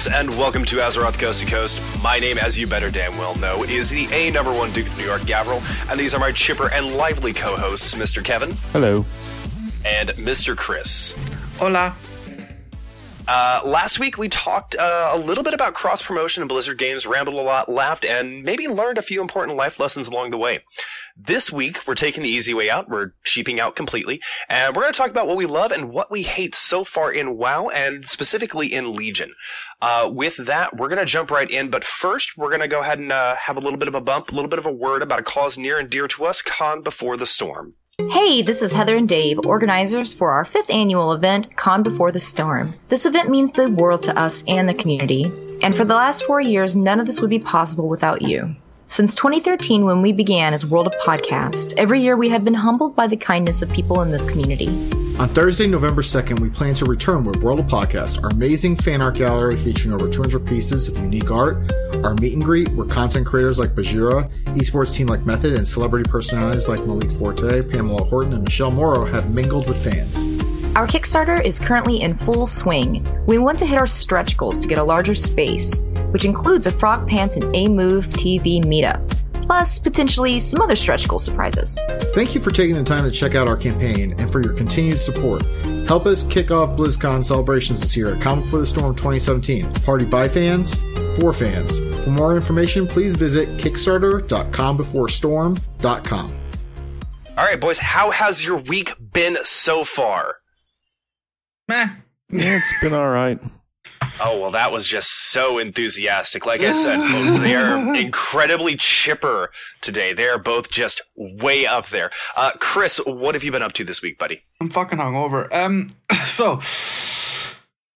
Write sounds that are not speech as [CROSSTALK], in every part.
Hello, folks, and welcome to Azeroth Coast to Coast. My name, as you better damn well know, is the A number one Duke of New York, Gavril, and these are my chipper and lively co hosts, Mr. Kevin Hello. and Mr. Chris. Hola. Uh, last week we talked uh, a little bit about cross promotion and Blizzard games, rambled a lot, laughed, and maybe learned a few important life lessons along the way. This week we're taking the easy way out. We're sheeping out completely, and we're going to talk about what we love and what we hate so far in WoW, and specifically in Legion. Uh, with that, we're going to jump right in. But first, we're going to go ahead and uh, have a little bit of a bump, a little bit of a word about a cause near and dear to us: Con Before the Storm. Hey, this is Heather and Dave, organizers for our fifth annual event, Con Before the Storm. This event means the world to us and the community, and for the last four years, none of this would be possible without you. Since 2013, when we began as World of Podcast, every year we have been humbled by the kindness of people in this community. On Thursday, November 2nd, we plan to return with World of Podcast, our amazing fan art gallery featuring over 200 pieces of unique art, our meet and greet, where content creators like Bajheera, esports team like Method, and celebrity personalities like Malik Forte, Pamela Horton, and Michelle Morrow have mingled with fans. Our Kickstarter is currently in full swing. We want to hit our stretch goals to get a larger space, which includes a Frog Pants and A Move TV meetup, plus potentially some other stretch goal surprises. Thank you for taking the time to check out our campaign and for your continued support. Help us kick off BlizzCon celebrations this year at Con Before the Storm 2017. Party by fans, for fans. For more information, please visit kickstarter.combeforestorm.com. All right, boys, how has your week been so far? Meh. Yeah, it's been all right. Oh, well, that was just so enthusiastic. Like I said, folks, they are [LAUGHS] incredibly chipper today. They are both just way up there. Uh, Chris, what have you been up to this week, buddy? I'm fucking hungover. Um, [LAUGHS] so,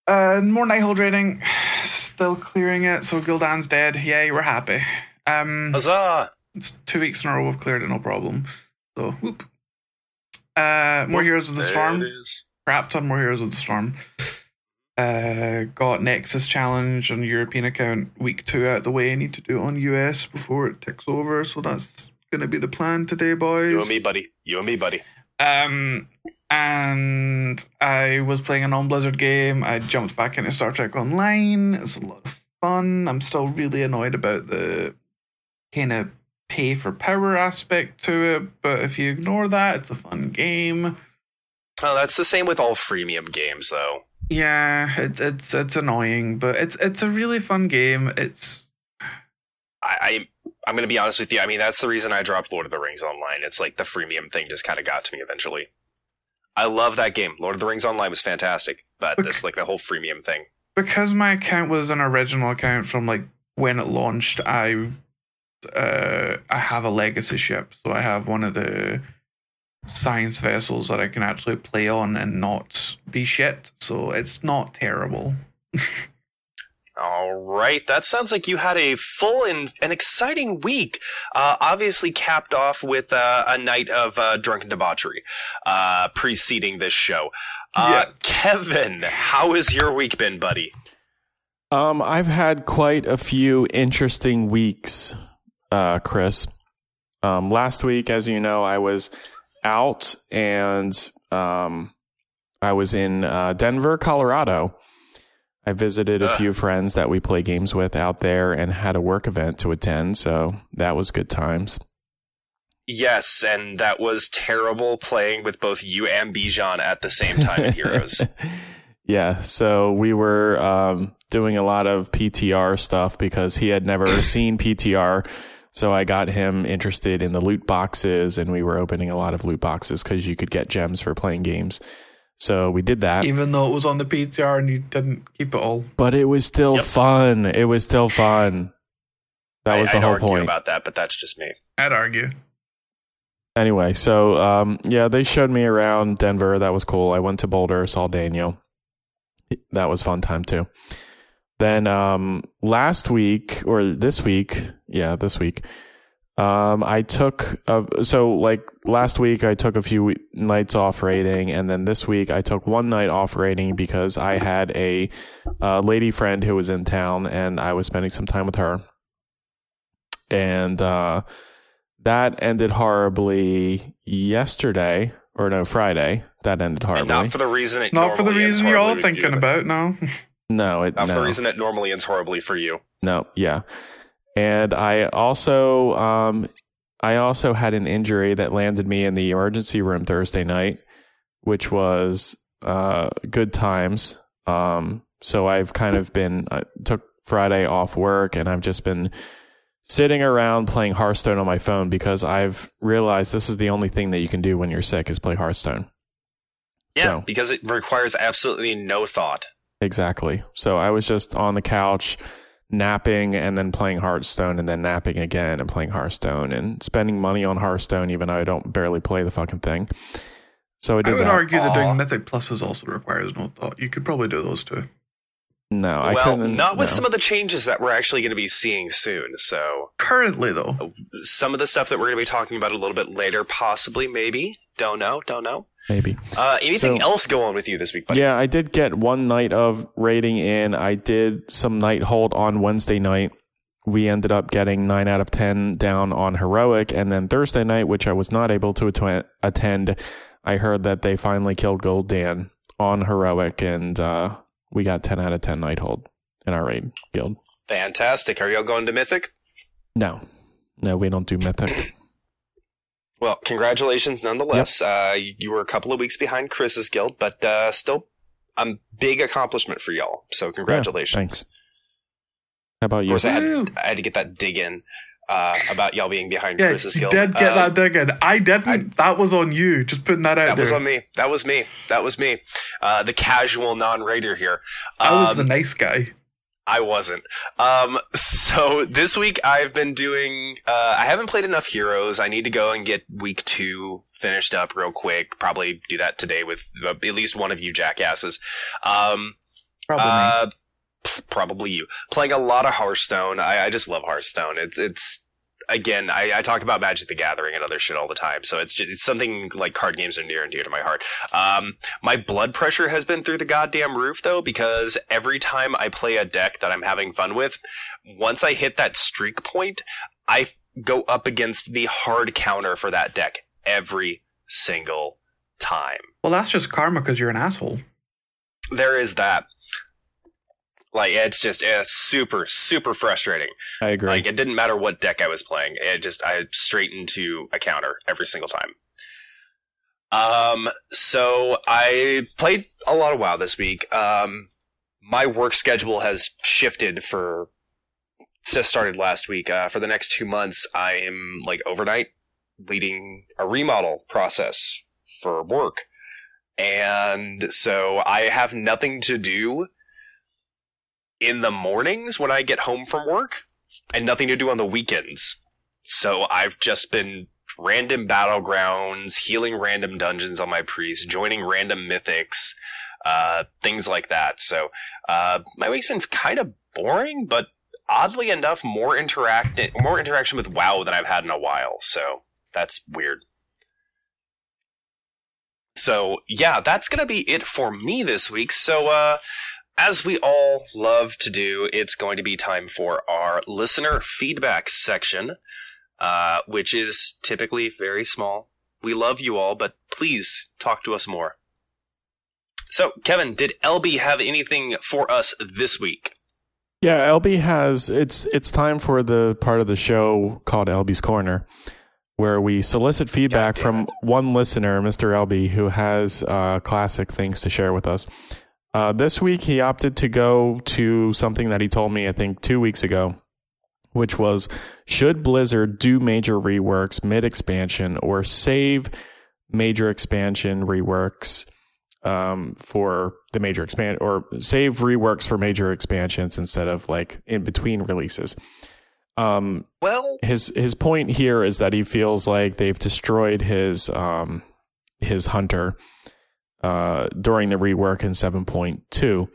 uh, more Nighthold raiding. Still clearing it. So Gul'dan's dead. Yay, we're happy. Um, Huzzah! it's two weeks in a row we've cleared it, no problem. So, whoop. Uh, more Heroes of the Storm. There it is. Crap on more Heroes of the Storm. Uh, got Nexus challenge on European account week two out the way. I need to do it on US before it ticks over. So that's gonna be the plan today, boys. You and me, buddy. You and me, buddy. Um, and I was playing a non-Blizzard game. I jumped back into Star Trek Online. It's a lot of fun. I'm still really annoyed about the kind of pay for power aspect to it, but if you ignore that, it's a fun game. Oh, that's the same with all freemium games, though. Yeah, it's it's it's annoying, but it's it's a really fun game. It's I, I I'm gonna be honest with you. I mean, that's the reason I dropped Lord of the Rings Online. It's like the freemium thing just kind of got to me eventually. I love that game. Lord of the Rings Online was fantastic, but this like the whole freemium thing. because my account was an original account from like when it launched. I uh I have a legacy ship, so I have one of the science vessels that I can actually play on and not be shit. So it's not terrible. [LAUGHS] All right, that sounds like you had a full and an exciting week. Uh, obviously, capped off with uh, a night of uh, drunken debauchery uh, preceding this show. Uh, Yeah. Kevin, how has your week been, buddy? Um, I've had quite a few interesting weeks, uh, Chris. Um, last week, as you know, I was out and um, I was in uh, Denver, Colorado. I visited a few friends that we play games with out there and had a work event to attend, so that was good times. Yes, and that was terrible playing with both you and Bijan at the same time at Heroes. [LAUGHS] yeah, so we were um, doing a lot of PTR stuff because he had never [CLEARS THROAT] seen PTR. So I got him interested in the loot boxes, and we were opening a lot of loot boxes because you could get gems for playing games. So we did that, Even though it was on the PTR and you didn't keep it all. but it was still Yep. fun. It was still fun. That was the I'd whole argue point. about that, but that's just me. I'd argue. Anyway, so um, yeah, they showed me around Denver. That was cool. I went to Boulder, saw Daniel. That was fun time too. Then um, last week or this week, yeah, this week, um, I took a, so like last week I took a few we- nights off raiding, and then this week I took one night off raiding because I had a uh, lady friend who was in town, and I was spending some time with her. And uh, that ended horribly yesterday, or no, Friday. That ended And horribly. not for the reason it Not for the reason you're all thinking about, no. [LAUGHS] No, it for no. a reason that normally ends horribly for you. No, yeah. And I also um I also had an injury that landed me in the emergency room Thursday night, which was uh good times. Um so I've kind of been I took Friday off work and I've just been sitting around playing Hearthstone on my phone because I've realized this is the only thing that you can do when you're sick is play Hearthstone. Yeah, So- because it requires absolutely no thought. Exactly. So I was just on the couch napping and then playing Hearthstone and then napping again and playing Hearthstone and spending money on Hearthstone even though I don't barely play the fucking thing. So I I would that. argue that Aw. doing Mythic Pluses also requires no thought. You could probably do those too. no, I well, couldn't. not with no. some of the changes that we're actually going to be seeing soon. So Currently, though, some of the stuff that we're going to be talking about a little bit later, possibly, maybe. Don't know. Don't know. Maybe. Uh, anything So- else go on with you this week, buddy? Yeah, I did get one night of rating in. I did some Nighthold on Wednesday night. We ended up getting nine out of ten down on heroic, and then Thursday night, which I was not able to atten- attend, I heard that they finally killed Gul'dan on heroic, and uh, we got ten out of ten Nighthold in our raid guild. Fantastic. Are y'all going to Mythic? No, no, we don't do mythic. Well, congratulations nonetheless. Uh, you, you were a couple of weeks behind Chris's guild, but uh, still a big accomplishment for y'all. So congratulations. Thanks. How about of you? course, I had, I had to get that dig in uh, about y'all being behind yeah, Chris's you guild. did get Um, that dig in. I didn't. I- that was on you. Just putting that out That was on me. That was me. That was me. Uh, the casual non-raider here. I was Um, the nice guy. I wasn't. Um, so this week I've been doing. Uh, I haven't played enough heroes. I need to go and get week two finished up real quick. Probably do that today with at least one of you jackasses. Um, Probably. uh, p- probably you playing a lot of Hearthstone. I, I just love Hearthstone. It's it's again. I, I talk about Magic the Gathering and other shit all the time. So it's just it's something like card games are near and dear to my heart. Um, my blood pressure has been through the goddamn roof though because every time I play a deck that I'm having fun with, once I hit that streak point, I go up against the hard counter for that deck every single time. well, that's just karma because you're an asshole. There is that. Like it's just it's super super frustrating. I agree. Like it didn't matter what deck I was playing. It just I straight into a counter every single time. Um so I played a lot of WoW this week. Um my work schedule has shifted for just started last week. Uh, for the next two months, I am like overnight leading a remodel process for work. And so I have nothing to do in the mornings when I get home from work and nothing to do on the weekends. So I've just been random battlegrounds, healing random dungeons on my priest, joining random mythics, uh, things like that. So uh, my week's been kind of boring, but oddly enough, more interact more interaction with WoW than I've had in a while. So that's weird. So yeah, that's gonna be it for me this week. So uh as we all love to do, it's going to be time for our listener feedback section, uh, which is typically very small. We love you all, but please talk to us more. So, Kevin, did LB have anything for us this week? Yeah, LB has it's it's time for the part of the show called LB's Corner, where we solicit feedback from one listener, Mr. LB, who has uh, classic things to share with us. Uh, this week, he opted to go to something that he told me, I think, two weeks ago, which was should Blizzard do major reworks mid expansion or save major expansion reworks um, for the major expand or save reworks for major expansions instead of like in between releases. Um, Well, his his point here is that he feels like they've destroyed his um his hunter uh during the rework in 7.2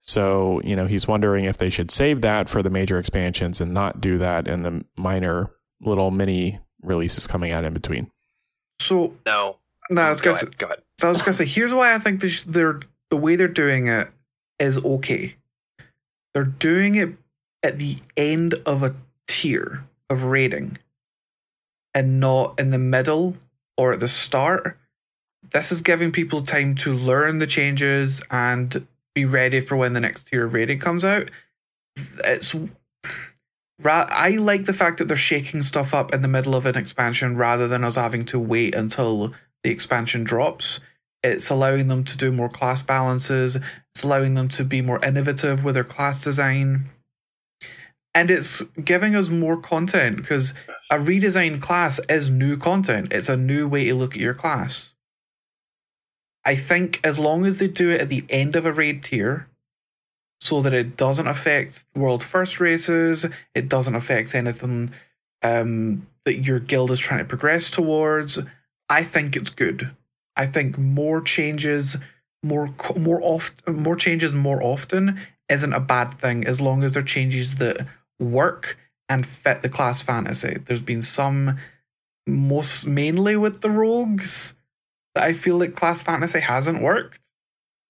so you know he's wondering if they should save that for the major expansions and not do that in the minor little mini releases coming out in between So, no. no, I was gonna say, ahead. Go ahead. so I was gonna say, here's why I think they sh- they're the way they're doing it is okay. They're doing it at the end of a tier of rating, and not in the middle or at the start. This is giving people time to learn the changes and be ready for when the next tier of rating comes out. It's I like the fact that they're shaking stuff up in the middle of an expansion rather than us having to wait until the expansion drops. It's allowing them to do more class balances. It's allowing them to be more innovative with their class design. And it's giving us more content because a redesigned class is new content. It's a new way to look at your class. I think as long as they do it at the end of a raid tier, so that it doesn't affect world first races, it doesn't affect anything um, that your guild is trying to progress towards. I think it's good. I think more changes, more more often, more changes more often isn't a bad thing as long as they're changes that work and fit the class fantasy. There's been some, most mainly with the rogues, that I feel like class fantasy hasn't worked,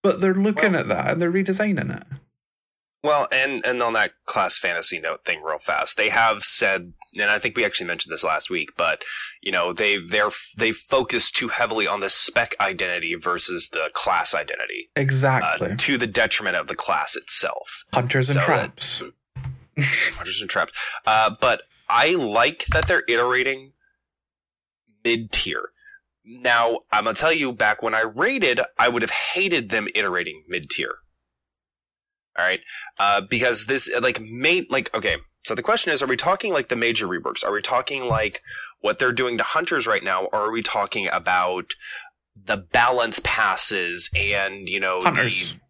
but they're looking Well- at that and they're redesigning it. Well, and and on that class fantasy note thing, real fast, they have said, and I think we actually mentioned this last week, but you know they they're they focus too heavily on the spec identity versus the class identity, uh, Exactly. to the detriment of the class itself. Hunters and so traps. [LAUGHS] Hunters and traps. Uh, but I like that they're iterating mid tier. Now, I'm gonna tell you, back when I rated, I would have hated them iterating mid tier. All right, uh, because this like main like okay. So the question is, are we talking like the major reworks? Are we talking like what they're doing to hunters right now, or are we talking about the balance passes and you know Hunters. the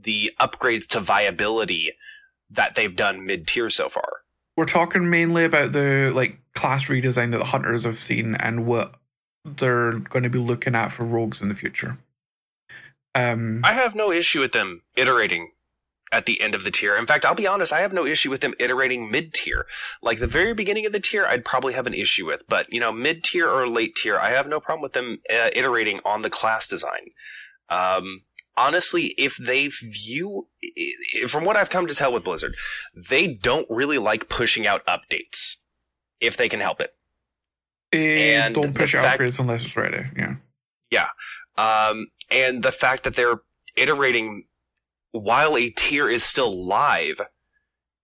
the upgrades to viability that they've done mid tier so far? We're talking mainly about the like class redesign that the hunters have seen and what they're going to be looking at for rogues in the future. Um, I have no issue with them iterating at the end of the tier. In fact, I'll be honest, I have no issue with them iterating mid tier. Like the very beginning of the tier, I'd probably have an issue with, but you know, mid tier or late tier, I have no problem with them uh, iterating on the class design. Um, honestly, if they view, from what I've come to tell with Blizzard, they don't really like pushing out updates if they can help it. They and don't push out fact- upgrades unless it's ready. Yeah. Yeah. Um, and the fact that they're iterating while a tier is still live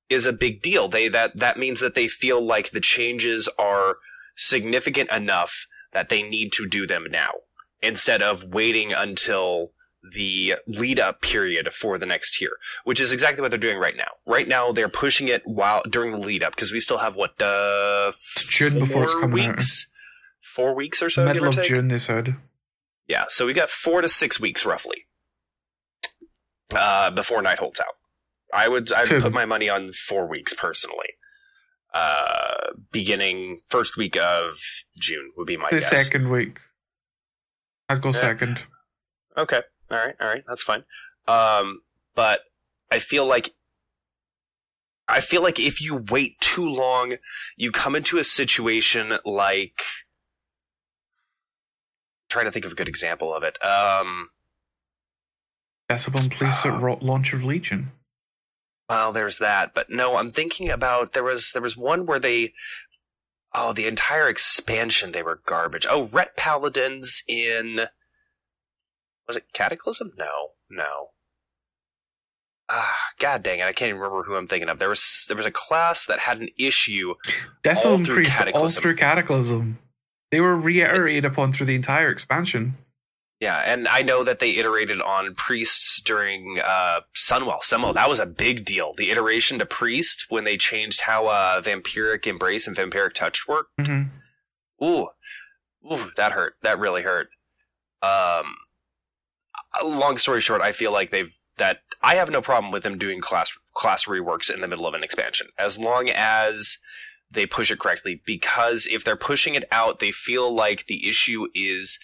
is a big deal. They that that means that they feel like the changes are significant enough that they need to do them now instead of waiting until the lead up period for the next tier, which is exactly what they're doing right now. Right now they're pushing it while during the lead up because we still have what uh June before it's coming out. weeks, four weeks or so. Middle of take? June, they said. Yeah, so we got four to six weeks roughly uh, before night holds out. I would I would put my money on four weeks personally. Uh, beginning first week of June would be my The guess. second week. I'd go Yeah. second. Okay, all right, all right, that's fine. Um, but I feel like I feel like if you wait too long, you come into a situation like. Trying to think of a good example of it. Um, Decibel Police at ro- launch of Legion. Well, there's that, but no, I'm thinking about there was there was one where they oh the entire expansion they were garbage. Oh, Ret Paladins in was it Cataclysm? No, no. Ah, god dang it! I can't even remember who I'm thinking of. There was there was a class that had an issue. Decibel through Priest, all Cataclysm. through Cataclysm. They were reiterated upon through the entire expansion. Yeah, and I know that they iterated on priests during uh, Sunwell. Sunwell, that was a big deal. The iteration to priest when they changed how uh, vampiric embrace and vampiric touch work. hmm Ooh, ooh, that hurt. That really hurt. Um, long story short, I feel like they've that I have no problem with them doing class class reworks in the middle of an expansion, as long as they push it correctly. Because if they're pushing it out, they feel like the issue is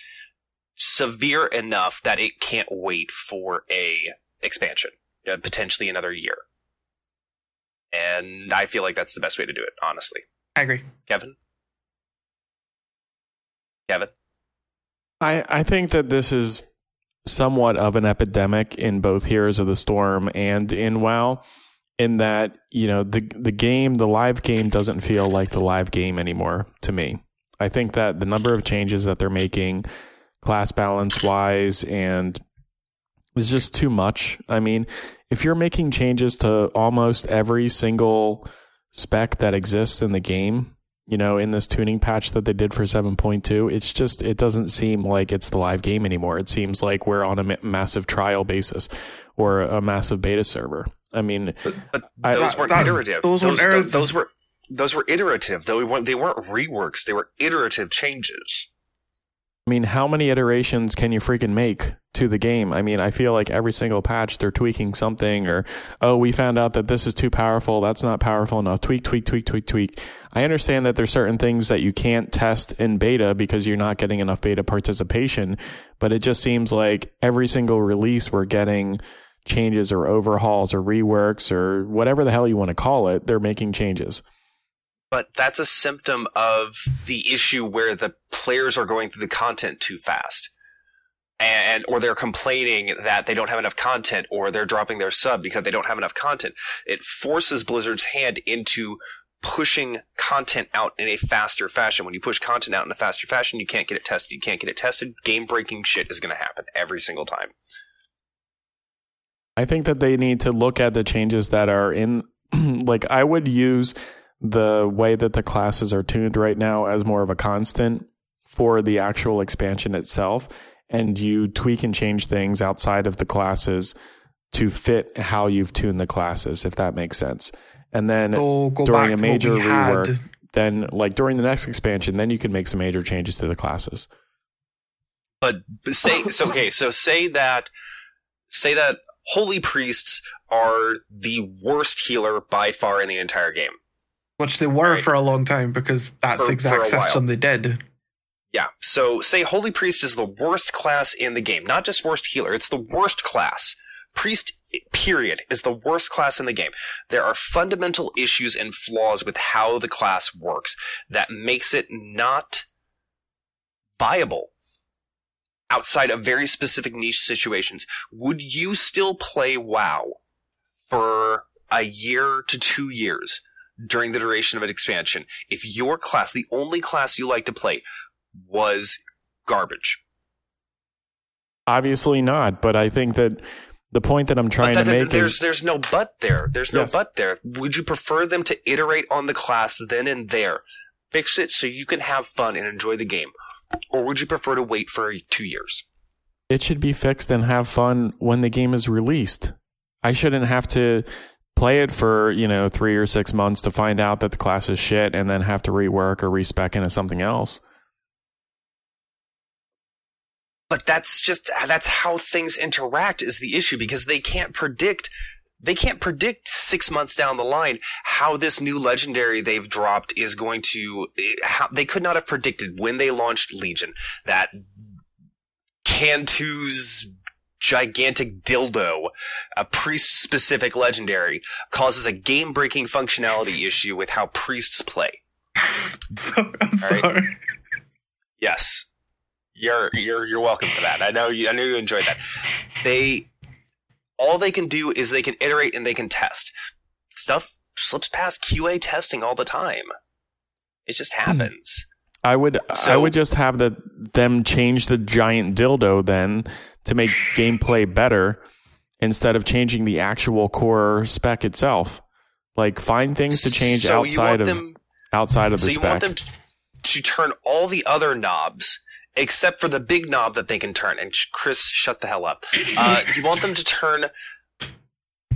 severe enough that it can't wait for a expansion, uh, potentially another year. And I feel like that's the best way to do it, honestly. I agree. Kevin, Kevin. I, I think that this is somewhat of an epidemic in both Heroes of the Storm and in WoW, in that, you know, the the game, the live game doesn't feel like the live game anymore to me. I think that the number of changes that they're making, class balance wise and is just too much. I mean, if you're making changes to almost every single spec that exists in the game, you know, in this tuning patch that they did for 7.2, it's just, it doesn't seem like it's the live game anymore. It seems like we're on a massive trial basis or a massive beta server. I mean, But, but those that- weren't that- iterative. those weren't those, those were those were iterative. Though weren't they weren't reworks. They were iterative changes. I mean, how many iterations can you freaking make to the game? I mean, I feel like every single patch they're tweaking something or, oh, we found out that this is too powerful. That's not powerful enough. Tweak, tweak, tweak, tweak, tweak. I understand that there's certain things that you can't test in beta because you're not getting enough beta participation, but it just seems like every single release we're getting changes or overhauls or reworks or whatever the hell you want to call it. They're making changes. But that's a symptom of the issue where the players are going through the content too fast. And or they're complaining that they don't have enough content or they're dropping their sub because they don't have enough content. It forces Blizzard's hand into pushing content out in a faster fashion. When you push content out in a faster fashion, you can't get it tested. You can't get it tested. Game breaking shit is going to happen every single time. I think that they need to look at the changes that are in [CLEARS THROAT] like I would use the way that the classes are tuned right now as more of a constant for the actual expansion itself and you tweak and change things outside of the classes to fit how you've tuned the classes if that makes sense. And then Go, go during a major we had. rework, then like during the next expansion then you can make some major changes to the classes. But but say [LAUGHS] so okay, so say that say that holy priests are the worst healer by far in the entire game. Which they were Right. for a long time because that's the exact a while. system they did. Yeah. So say holy priest is the worst class in the game, not just worst healer, it's the worst class. Priest period is the worst class in the game. There are fundamental issues and flaws with how the class works that makes it not viable outside of very specific niche situations. Would you still play WoW for a year to 2 years during the duration of an expansion if your class, the only class you like to play was garbage? Obviously not, but I think that the point that I'm trying But to make there's is there's no but there. There's no Yes. but there. Would you prefer them to iterate on the class then and there, fix it so you can have fun and enjoy the game, or would you prefer to wait for two years? it should be fixed and have fun when the game is released. I shouldn't have to play it for, you know, three or six months to find out that the class is shit and then have to rework or respec into something else. But that's just that's how things interact is the issue because they can't predict they can't predict six months down the line how this new legendary they've dropped is going to how, they could not have predicted when they launched legion that cantu's gigantic dildo a priest specific legendary causes a game breaking functionality [LAUGHS] issue with how priests play So, I'm All right. sorry. Yes. You're you're you're welcome for that. I know you I know you enjoyed that. They all they can do is they can iterate and they can test. Stuff slips past QA testing all the time. It just hmm. happens. I would I would just have the them change the giant dildo then to make gameplay better instead of changing the actual core spec itself. Like find things to change So outside of them, outside of so the you spec. want them t- to turn all the other knobs except for the big knob that they can turn. And Chris, shut the hell up. Uh, [LAUGHS] you want them to turn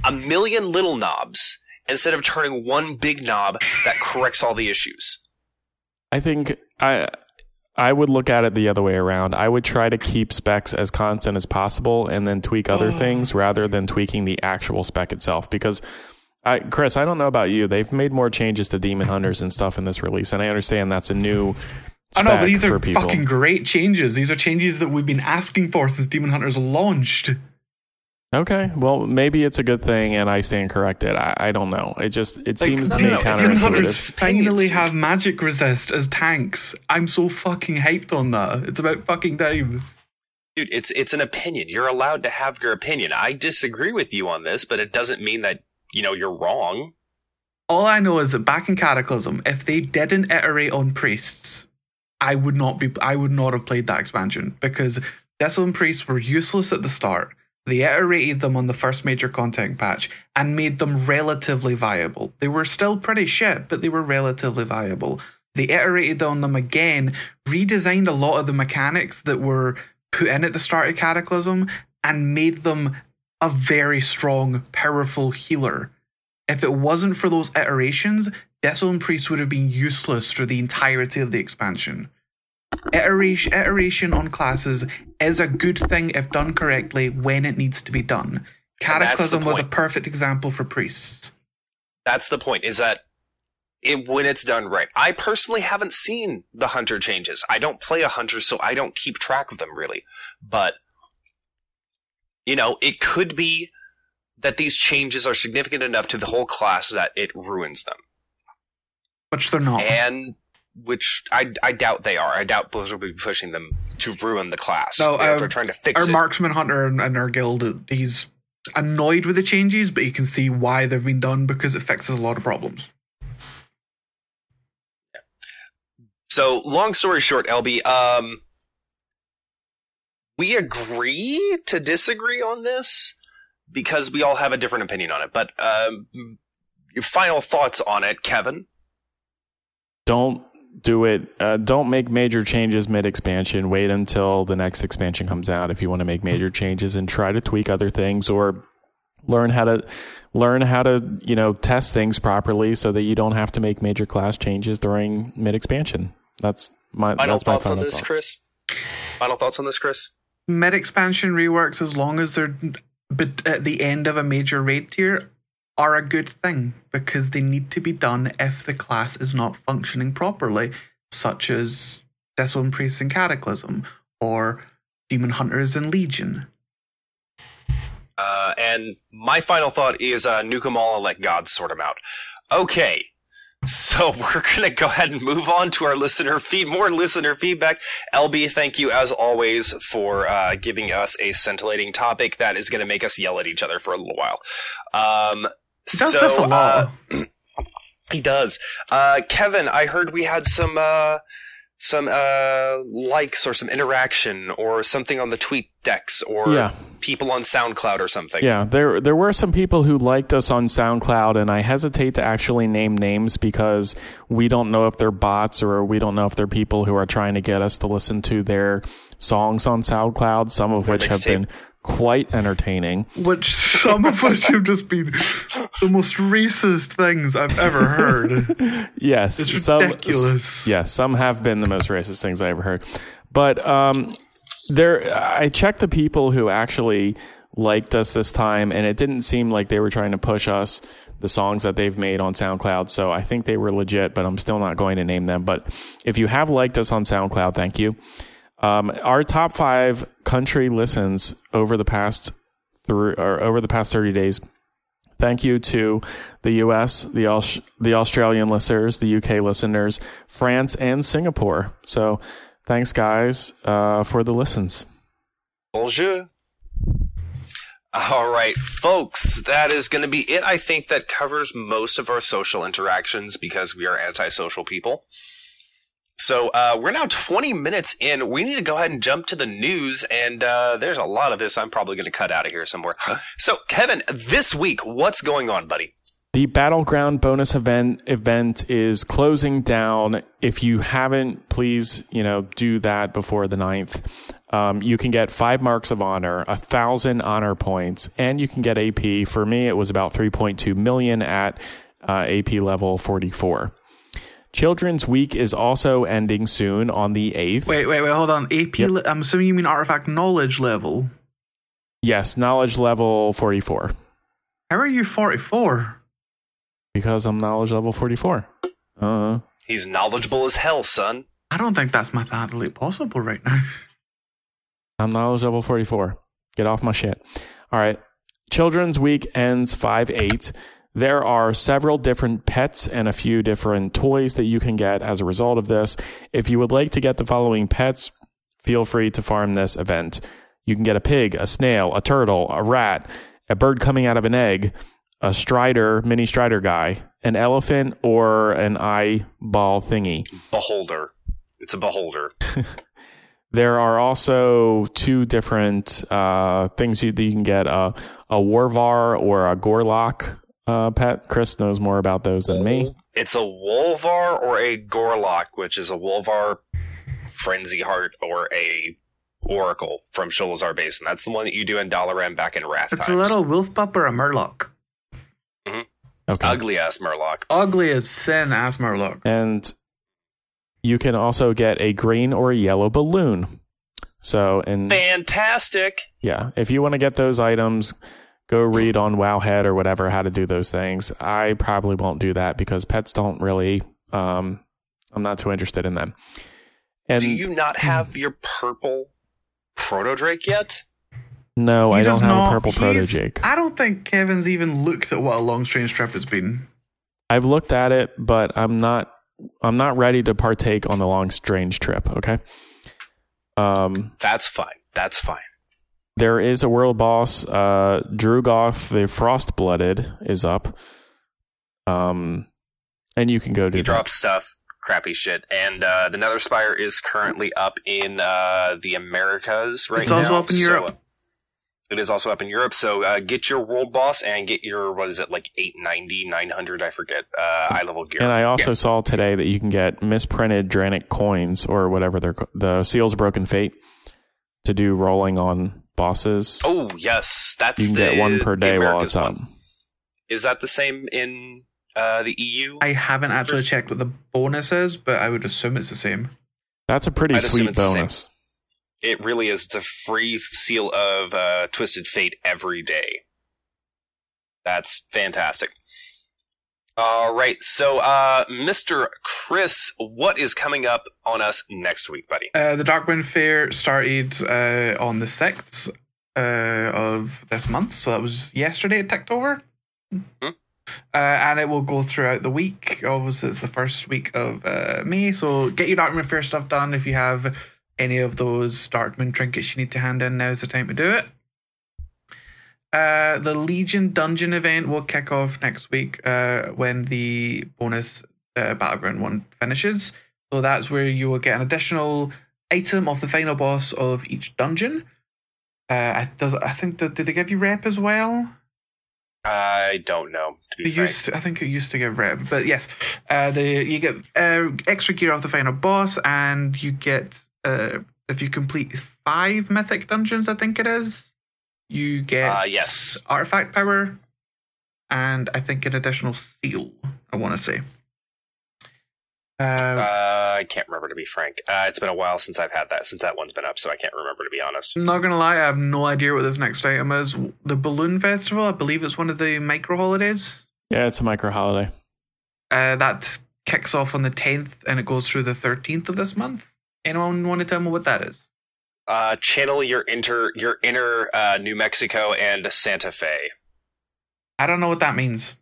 a million little knobs instead of turning one big knob that corrects all the issues. I think I I would look at it the other way around. I would try to keep specs as constant as possible and then tweak other Oh. things rather than tweaking the actual spec itself because I Chris, I don't know about you. They've made more changes to Demon Hunters and stuff in this release and I understand that's a new I know, but these are people. fucking great changes. These are changes that we've been asking for since Demon Hunters launched. Okay, well maybe it's a good thing and I stand corrected. I, I don't know. It just it seems no, to me no, it's an Demon intuitive. Hunters counterintuitive. Finally have magic resist as tanks. I'm so fucking hyped on that. It's about fucking time. Dude, it's it's an opinion. You're allowed to have your opinion. I disagree with you on this, but it doesn't mean that, you know, you're wrong. All I know is that back in Cataclysm, if they didn't iterate on priests, I would not be I would not have played that expansion because Desolate priests were useless at the start. They iterated them on the first major content patch and made them relatively viable. They were still pretty shit, but they were relatively viable. They iterated on them again, redesigned a lot of the mechanics that were put in at the start of Cataclysm, and made them a very strong, powerful healer. If it wasn't for those iterations, Desolate Priest would have been useless for the entirety of the expansion. Iteration, iteration on classes is a good thing if done correctly when it needs to be done. Cataclysm was a perfect example for priests. That's the point. Is that it, when it's done right. I personally haven't seen the hunter changes. I don't play a hunter, so I don't keep track of them really. But you know, it could be that these changes are significant enough to the whole class that it ruins them, Which they're not. and which I I doubt they are. I doubt Blizzard will be pushing them to ruin the class. No, they're, um, they're trying to fix our it. marksman hunter and, in our guild, he's annoyed with the changes, but you can see why they've been done because it fixes a lot of problems. So, long story short, LB, um, we agree to disagree on this because we all have a different opinion on it. But um, your final thoughts on it, Kevin? Don't do it. Uh, don't make major changes mid expansion. Wait until the next expansion comes out if you want to make major changes and try to tweak other things or learn how to learn how to you know test things properly so that you don't have to make major class changes during mid expansion. That's my Final that's my thoughts on this, thought. Chris? Final thoughts on this, Chris? Mid expansion reworks, as long as they're but at the end of a major raid tier, are a good thing because they need to be done if the class is not functioning properly, such as Desolate Priests and Cataclysm or Demon Hunters and Legion. Uh, and my final thought is uh, nuke them all and let God sort them out. Okay. [LAUGHS] So we're gonna go ahead and move on to our listener feed, more listener feedback. LB, thank you as always for uh, giving us a scintillating topic that is gonna make us yell at each other for a little while. Um, He does so, this a lot. uh, [CLEARS THROAT] he does. Uh, Kevin, I heard we had some uh, some uh, likes or some interaction or something on the tweet decks or Yeah. people on SoundCloud or something. Yeah, there there were some people who liked us on SoundCloud, and I hesitate to actually name names because we don't know if they're bots or we don't know if they're people who are trying to get us to listen to their songs on SoundCloud. Some of which have mixtape. been quite entertaining. Which some of which have just been the most racist things I've ever heard. Yes, It's some ridiculous. yes, some have been the most racist things I ever heard. But um, there, I checked the people who actually liked us this time, and it didn't seem like they were trying to push us the songs that they've made on SoundCloud. So I think they were legit, but I'm still not going to name them. But if you have liked us on SoundCloud, thank you. Um, our top five country listens over the past through or over the past 30 days Thank you to the US, the the Australian listeners, the UK listeners, France, and Singapore. So, thanks, guys, uh, for the listens. Bonjour. All right, folks, that is going to be it. I think that covers most of our social interactions because we are antisocial people. So uh, we're now 20 minutes in. We need to go ahead and jump to the news, and uh, there's a lot of this I'm probably going to cut out of here somewhere. So, Kevin, this week, what's going on, buddy? The battleground bonus event event is closing down. If you haven't, please, you know, do that before the 9th. Um, you can get five marks of honor, a thousand honor points, and you can get AP. For me, it was about 3.2 million at uh, AP level 44. Children's Week is also ending soon on the 8th. Wait, wait, wait, hold on. AP, Yep. le- I'm assuming you mean artifact knowledge level. Yes, knowledge level 44. How are you 44? Because I'm knowledge level 44. Uh, huh. He's knowledgeable as hell, son. I don't think that's mathematically possible right now. [LAUGHS] I'm knowledge level 44. Get off my shit. All right. Children's Week ends 5 8. There are several different pets and a few different toys that you can get as a result of this. If you would like to get the following pets, feel free to farm this event. You can get a pig, a snail, a turtle, a rat, a bird coming out of an egg, a strider, mini strider guy, an elephant, or an eyeball thingy. Beholder. It's a beholder. [LAUGHS] [LAUGHS] there are also two different uh, things you, that you can get uh, a Wolvar or a Gorloc uh, Pat? Chris knows more about those than me. It's a Wolvar or a Gorloc, which is a Wolvar Frenzyheart or a Oracle from Sholazar Basin. That's the one that you do in Dalaran back in Wrath It's times. a little wolf pup or a murloc. Okay. ugly ass Murloc. Ugly as sin ass murloc. and you can also get a green or a yellow balloon. So, and Fantastic. yeah, if you want to get those items, go read on Wowhead or whatever how to do those things. I probably won't do that because pets don't really. Um, I'm not too interested in them. And Do you not have your purple Proto Drake yet? no, He I don't have not- a purple proto drake. I don't think Kevin's even looked at what a long strange trip has been. I've looked at it, but I'm not. I'm not ready to partake on the long strange trip. Okay. Um, That's fine. That's fine. There is a world boss. Uh, Drugon, the Frost Blooded, is up. Um, and you can go do He that. drops stuff, crappy shit, and uh, the Nether Spire is currently up in uh, the Americas right It's now. It's also up in so, Europe. uh, it is also up in Europe. So uh, get your world boss and get your what is it like 890, 900, I forget, uh, eye level gear. And I also Yeah. saw today that you can get misprinted Dranic coins or whatever they're the Seals Broken Fate to do rolling on bosses. Oh yes, that's you can the, get one per day while it's up. Is that the same in uh, the EU? I haven't actually Chris? checked what the bonus is, but I would assume it's the same. That's a pretty I'd sweet it's the same. bonus. It really is. It's a free seal of uh, Twisted Fate every day. That's fantastic. All right, so uh, Mr. Chris, what is coming up on us next week, buddy? Uh, the Darkmoon Faire started uh, on the 6th uh, of this month, so that was yesterday it ticked over. Hmm. Uh, and it will go throughout the week. Obviously, it's the first week of uh, May, so get your Darkmoon Faire stuff done. If you have any of those Darkmoon trinkets you need to hand in, now's the time to do it. Uh, the Legion Dungeon event will kick off next week uh, when the bonus uh, Battleground one finishes. So that's where you will get an additional item of the final boss of each dungeon. Uh, I, does I think that did they give you rep as well? I don't know. To be They frank, used, I think it used to give rep, but yes, uh, the you get uh, extra gear off the final boss, and you get uh, if you complete five mythic dungeons, I think it is, you get Uh, yes. artifact power, and I think an additional seal. I want to say. Uh, uh, I can't remember to be frank. Uh, it's been a while since I've had that. Since that one's been up, so I can't remember to be honest. I'm not gonna lie, I have no idea what this next item is. The balloon festival, I believe it's one of the micro holidays. Yeah, it's a micro holiday. Uh, that kicks off on the 10th and it goes through the 13th of this month. Anyone want to tell me what that is? Uh, channel your inter your inner uh, New Mexico and Santa Fe. I don't know what that means.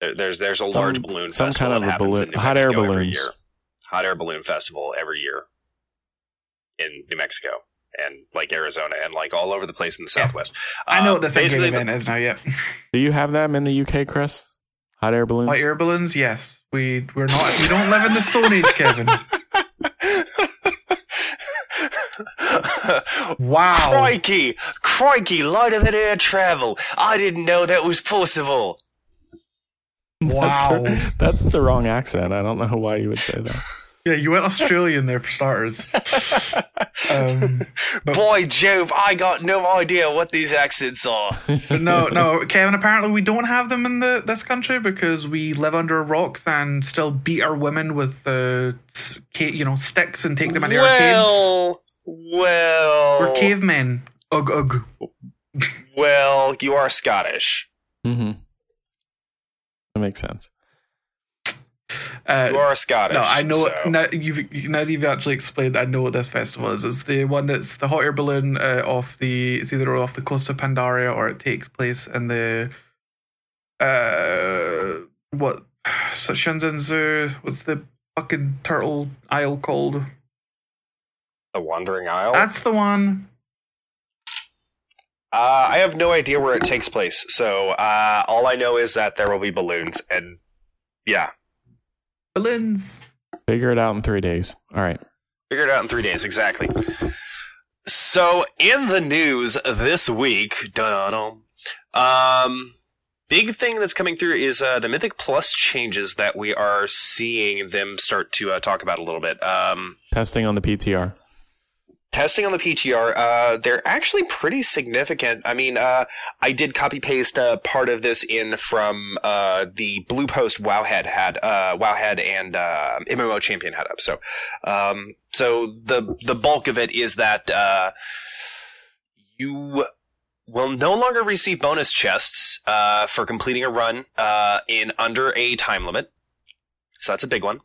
There- There's there's a Some- large balloon some festival kind of that a balloon- in New hot air Mexico every balloons. year. Hot air balloon festival every year in New Mexico and like Arizona and like all over the place in the Yeah. Southwest. I know Uh, what this basically basically event is now. Yep. [LAUGHS] Do you have them in the UK, Chris? Hot air balloons? Hot air balloons, yes. We we're not. We don't live in the Stone Age, Kevin. [LAUGHS] [LAUGHS] Wow. Crikey! Crikey! Lighter than air travel. I didn't know that was possible. Wow. That's, that's the wrong accent. I don't know why you would say that. Yeah, you went Australian there for starters. [LAUGHS] Um, but- Boy, Jove, I got no idea what these accents are. But no, no, Kevin. Apparently, we don't have them in the this country because we live under rocks and still beat our women with uh, you know sticks and take them into arcades. Well, well, We're cavemen. Ugh, ugh. Well, you are Scottish. Mm-hmm. That makes sense. Uh, You are Scottish. no, I know. so- Now you've now that you've actually explained. I know what this festival is. It's the one that's the hot air balloon uh, off the. It's either off the coast of Pandaria or it takes place in the. Uh, what? [SIGHS] Shenzhen Zoo. What's the fucking turtle isle called? The Wandering Isle. That's the one. Uh, I have no idea where it takes place, so uh, all I know is that there will be balloons, and yeah, Balloons. Figure it out in three days. All right. Figure it out in three days, exactly. So, in the news this week, dun um, big thing that's coming through is uh, the Mythic Plus changes that we are seeing them start to uh, talk about a little bit. Um, Testing on the PTR. Testing on the PTR, uh, they're actually pretty significant. I mean, uh, I did copy paste uh, part of this in from uh, the Blue Post Wowhead had uh, Wowhead and uh, MMO Champion had up. So, um, so the the bulk of it is that you will no longer receive bonus chests for completing a run in under a time limit. So that's a big one.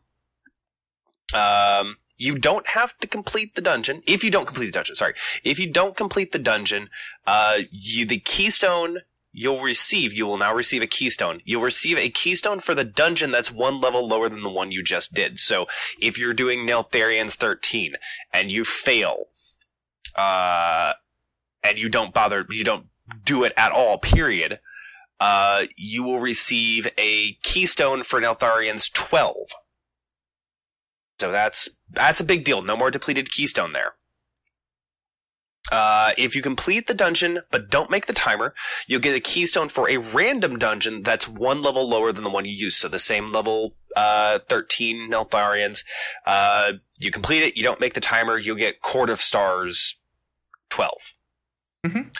Um, you don't have to complete the dungeon. If you don't complete the dungeon, sorry. If you don't complete the dungeon, uh, you, the keystone you'll receive, you will now receive a keystone. You'll receive a keystone for the dungeon that's one level lower than the one you just did. So if you're doing Neltharion's 13 and you fail, uh, and you don't bother, you don't do it at all, period, uh, you will receive a keystone for Neltharion's 12. So that's that's a big deal. No more depleted keystone there. Uh, if you complete the dungeon but don't make the timer, you'll get a keystone for a random dungeon that's one level lower than the one you used. So the same level uh, 13 Neltharion's. Uh, you complete it, you don't make the timer, you'll get Court of Stars 12. Mhm.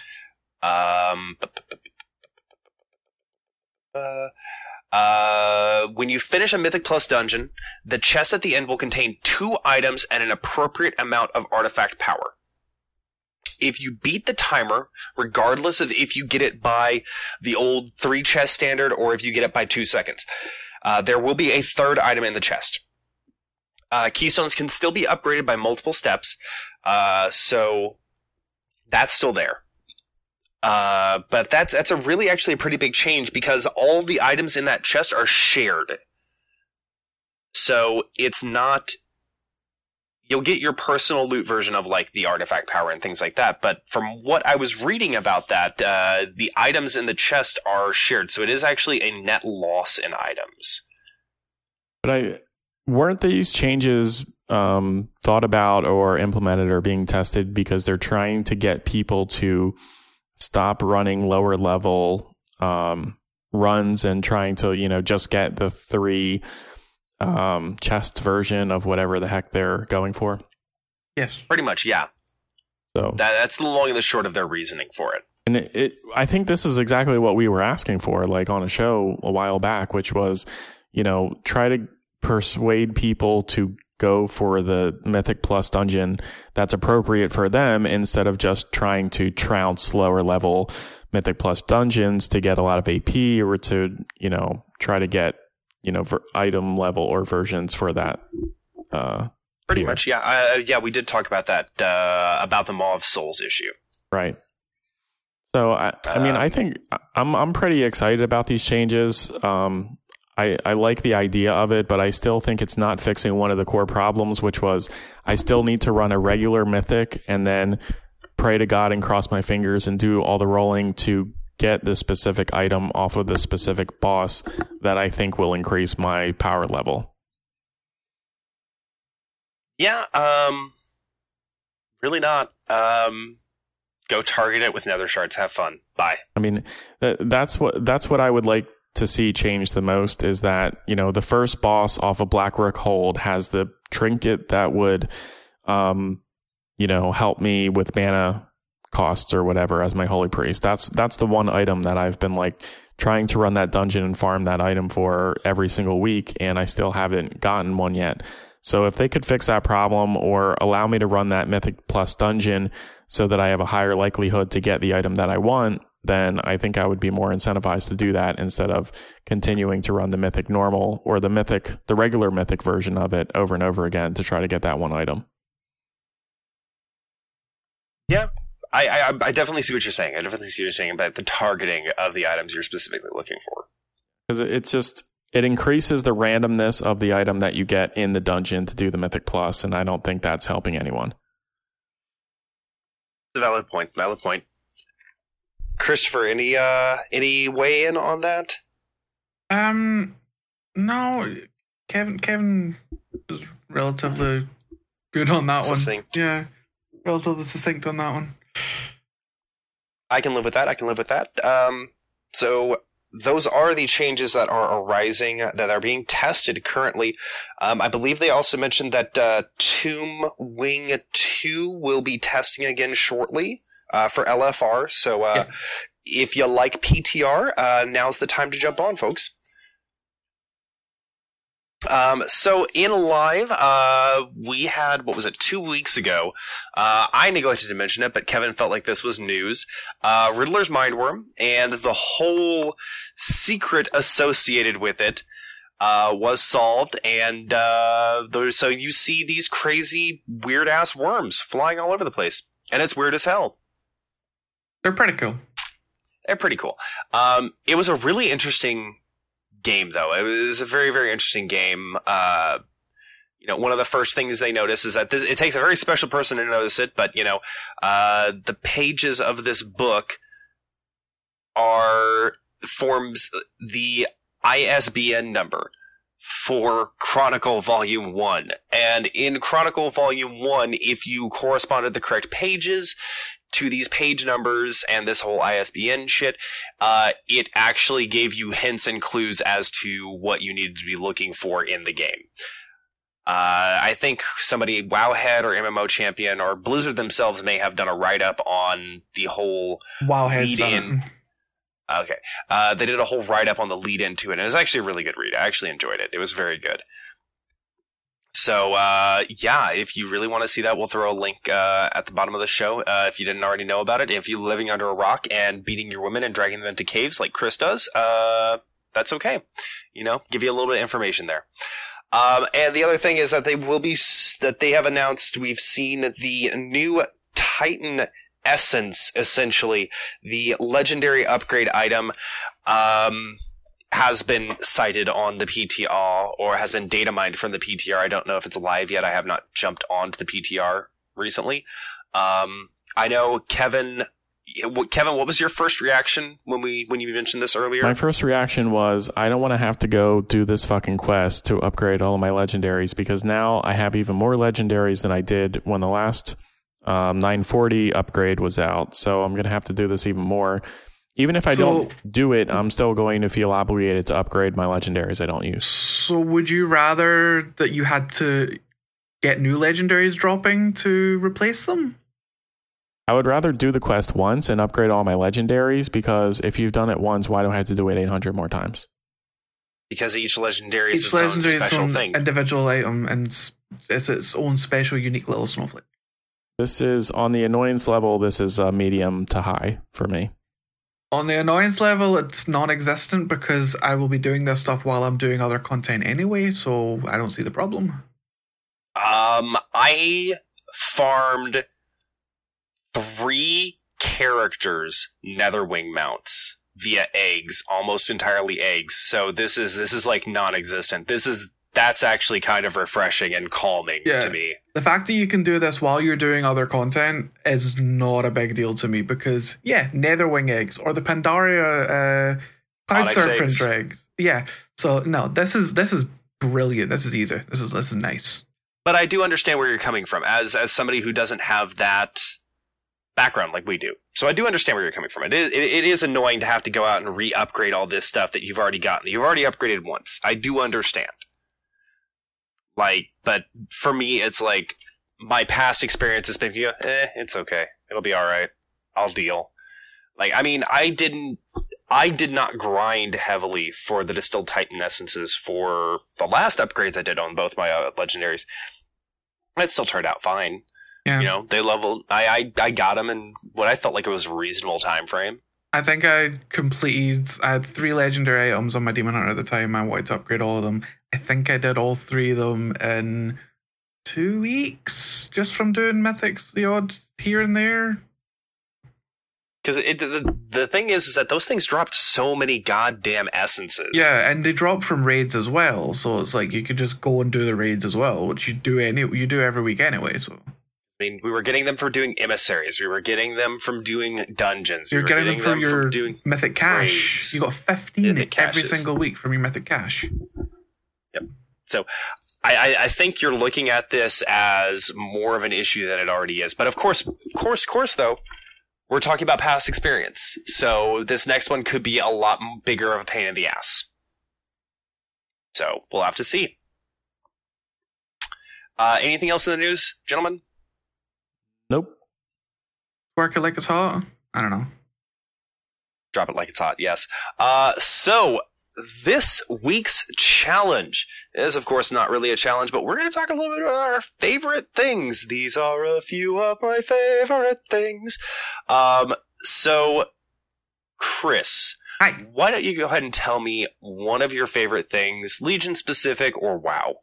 Um, uh, uh, when you finish a Mythic Plus dungeon, the chest at the end will contain two items and an appropriate amount of artifact power. If you beat the timer, regardless of if you get it by the old three chest standard or if you get it by two seconds, uh, there will be a third item in the chest. Uh, keystones can still be upgraded by multiple steps, uh, so that's still there. Uh, but that's that's a really actually a pretty big change because all the items in that chest are shared. So it's not you'll get your personal loot version of like the artifact power and things like that. But from what I was reading about that, uh, the items in the chest are shared, so it is actually a net loss in items. But I weren't these changes um, thought about or implemented or being tested because they're trying to get people to stop running lower level um, runs and trying to you know just get the three um, chest version of whatever the heck they're going for. Yes. Pretty much, yeah. So That, that's the long and the short of their reasoning for it. And it, it, I think this is exactly what we were asking for, like on a show a while back, which was, you know, try to persuade people to go for the Mythic Plus dungeon that's appropriate for them instead of just trying to trounce lower level Mythic Plus dungeons to get a lot of AP or to, you know, try to get, you know, ver- item level or versions for that. Uh, Pretty tier. much, yeah. Uh, yeah, we did talk about that uh, about the Maw of Souls issue. Right. So I, I mean, Uh, I think I'm I'm pretty excited about these changes. Um, I I like the idea of it, but I still think it's not fixing one of the core problems, which was I still need to run a regular mythic and then pray to God and cross my fingers and do all the rolling to get the specific item off of the specific boss that I think will increase my power level. Yeah, um, really not. Um, go target it with nether shards. Have fun. Bye. I mean, th- that's what that's what I would like to see change the most is that you know the first boss off of Blackrook Hold has the trinket that would, um, you know, help me with mana costs or whatever as my holy priest. That's that's the one item that I've been like trying to run that dungeon and farm that item for every single week, and I still haven't gotten one yet. So if they could fix that problem or allow me to run that Mythic Plus dungeon so that I have a higher likelihood to get the item that I want, then I think I would be more incentivized to do that instead of continuing to run the Mythic normal or the Mythic, the regular Mythic version of it over and over again to try to get that one item. I, I I definitely see what you're saying. I definitely see what you're saying about the targeting of the items you're specifically looking for. Because it's just, it increases the randomness of the item that you get in the dungeon to do the Mythic Plus, and I don't think that's helping anyone. It's a valid point. Valid point. Christopher, any uh any weigh in on that? Um, no, Kevin. Kevin is relatively good on that Succinct. one. Yeah, relatively succinct on that one. I can live with that. I can live with that. Um, so those are the changes that are arising that are being tested currently. Um, I believe they also mentioned that uh, Tomb Wing Two will be testing again shortly uh, for LFR. So uh, if you like PTR, uh, now's the time to jump on, folks. Um, so in live, uh, we had what was it two weeks ago? Uh, I neglected to mention it, but Kevin felt like this was news. Uh, Riddler's Mindworm and the whole secret associated with it uh, was solved, and uh, so you see these crazy, weird ass worms flying all over the place, and it's weird as hell. They're pretty cool. They're pretty cool. Um, it was a really interesting game, though. It was a very, very interesting game. Uh, you know, one of the first things they notice is that this, it takes a very special person to notice it, but you know, uh, the pages of this book are forms the ISBN number for Chronicle Volume 1. And in Chronicle Volume 1, if you corresponded the correct pages to these page numbers and this whole ISBN shit, uh, it actually gave you hints and clues as to what you needed to be looking for in the game. Uh, I think somebody, Wowhead or MMO Champion or Blizzard themselves may have done a write up on the whole Wow, lead-in. Okay. Uh, they did a whole write up on the lead into it, and it was actually a really good read. I actually enjoyed it. It was very good. So, uh, yeah, if you really want to see that, we'll throw a link uh, at the bottom of the show uh, if you didn't already know about it. If you're living under a rock and beating your women and dragging them into caves like Chris does, uh, that's okay. You know, give you a little bit of information there. Um, and the other thing is that they will be that they have announced. We've seen the new Titan essence, essentially the legendary upgrade item, um, has been sighted on the PTR or has been data mined from the PTR. I don't know if it's live yet. I have not jumped onto the PTR recently. Um, I know Kevin. Kevin, what was your first reaction when we when you mentioned this earlier? My first reaction was I don't want to have to go do this fucking quest to upgrade all of my legendaries because now I have even more legendaries than I did when the last um, 940 upgrade was out. So I'm going to have to do this even more. Even if I So- don't do it, I'm still going to feel obligated to upgrade my legendaries I don't use. So would you rather that you had to get new legendaries dropping to replace them? I would rather do the quest once and upgrade all my legendaries because if you've done it once, why do I have to do it 800 more times? because each legendary is Each its own legendary is special its own thing. individual item and it's its own special, unique little snowflake. This is on the annoyance level, this is a medium to high for me. On the annoyance level, it's non-existent because I will be doing this stuff while I'm doing other content anyway, so I don't see the problem. Um, I farmed three characters Netherwing mounts via eggs, almost entirely eggs. So this is this is like non-existent. This is that's actually kind of refreshing and calming Yeah. to me. The fact that you can do this while you're doing other content is not a big deal to me because, yeah, Netherwing eggs or the Pandaria uh, Cloud Onyx Serpent eggs. eggs. Yeah. So no, this is this is brilliant. This is easy. This is this is nice. But I do understand where you're coming from as as somebody who doesn't have that background like we do. So I do understand where you're coming from. It is, it, it is annoying to have to go out and re-upgrade all this stuff that you've already gotten. You've already upgraded once. I do understand. Like, but for me, it's like my past experience has been, eh, it's okay. It'll be all right. I'll deal. Like, I mean, I didn't, I did not grind heavily for the distilled Titan essences for the last upgrades I did on both my uh, legendaries. It still turned out fine. Yeah. You know, they leveled. I, I I got them in what I felt like it was a reasonable time frame. I think I completed. I had three legendary items on my demon hunter at the time. I wanted to upgrade all of them. I think I did all three of them in two weeks, just from doing mythics, the odd here and there. Because it, the the thing is, is that those things dropped so many goddamn essences. Yeah, and they drop from raids as well, so it's like you could just go and do the raids as well, which you do any you do every week anyway. So We were getting them from doing emissaries. We were getting them from doing dungeons. you're we were getting them from your doing. mythic cache. raids. You got fifteen every single week from your mythic cache. I, I, I think you're looking at this as more of an issue than it already is. But of course, course, course, though, we're talking about past experience. So this next one could be a lot bigger of a pain in the ass. So we'll have to see. Uh, anything else in the news, gentlemen? Nope. Work it like it's hot. I don't know. Drop it like it's hot, yes. Uh, so this week's challenge is, of course, not really a challenge, but we're going to talk a little bit about our favorite things. These are a few of my favorite things. Um, so, Chris, Hi. why don't you go ahead and tell me one of your favorite things, Legion specific or WoW?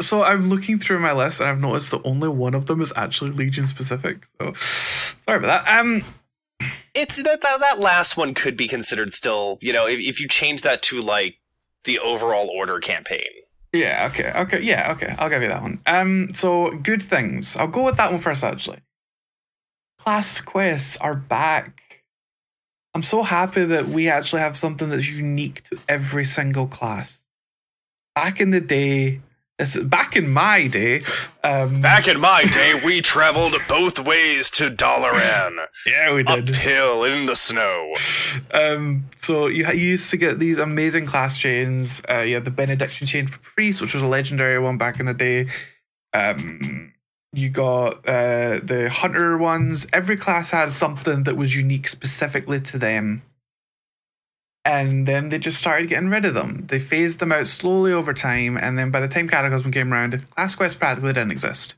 So I'm looking through my list and I've noticed that only one of them is actually Legion specific. So sorry about that. Um, It's that that, that last one could be considered still, you know, if, if you change that to like the overall order campaign. yeah, okay, okay, yeah, okay. I'll give you that one. Um, so good things. I'll go with that one first. Actually, class quests are back. I'm so happy that we actually have something that's unique to every single class. Back in the day, back in my day. Um, Back in my day, we traveled both ways to Dalaran, yeah, we did. uphill in the snow. Um, so you, you used to get these amazing class chains. Uh, you had the benediction chain for priests, which was a legendary one back in the day. Um, you got uh, the hunter ones. Every class had something that was unique specifically to them. And then they just started getting rid of them. They phased them out slowly over time, and then by the time Cataclysm came around, class quests practically didn't exist.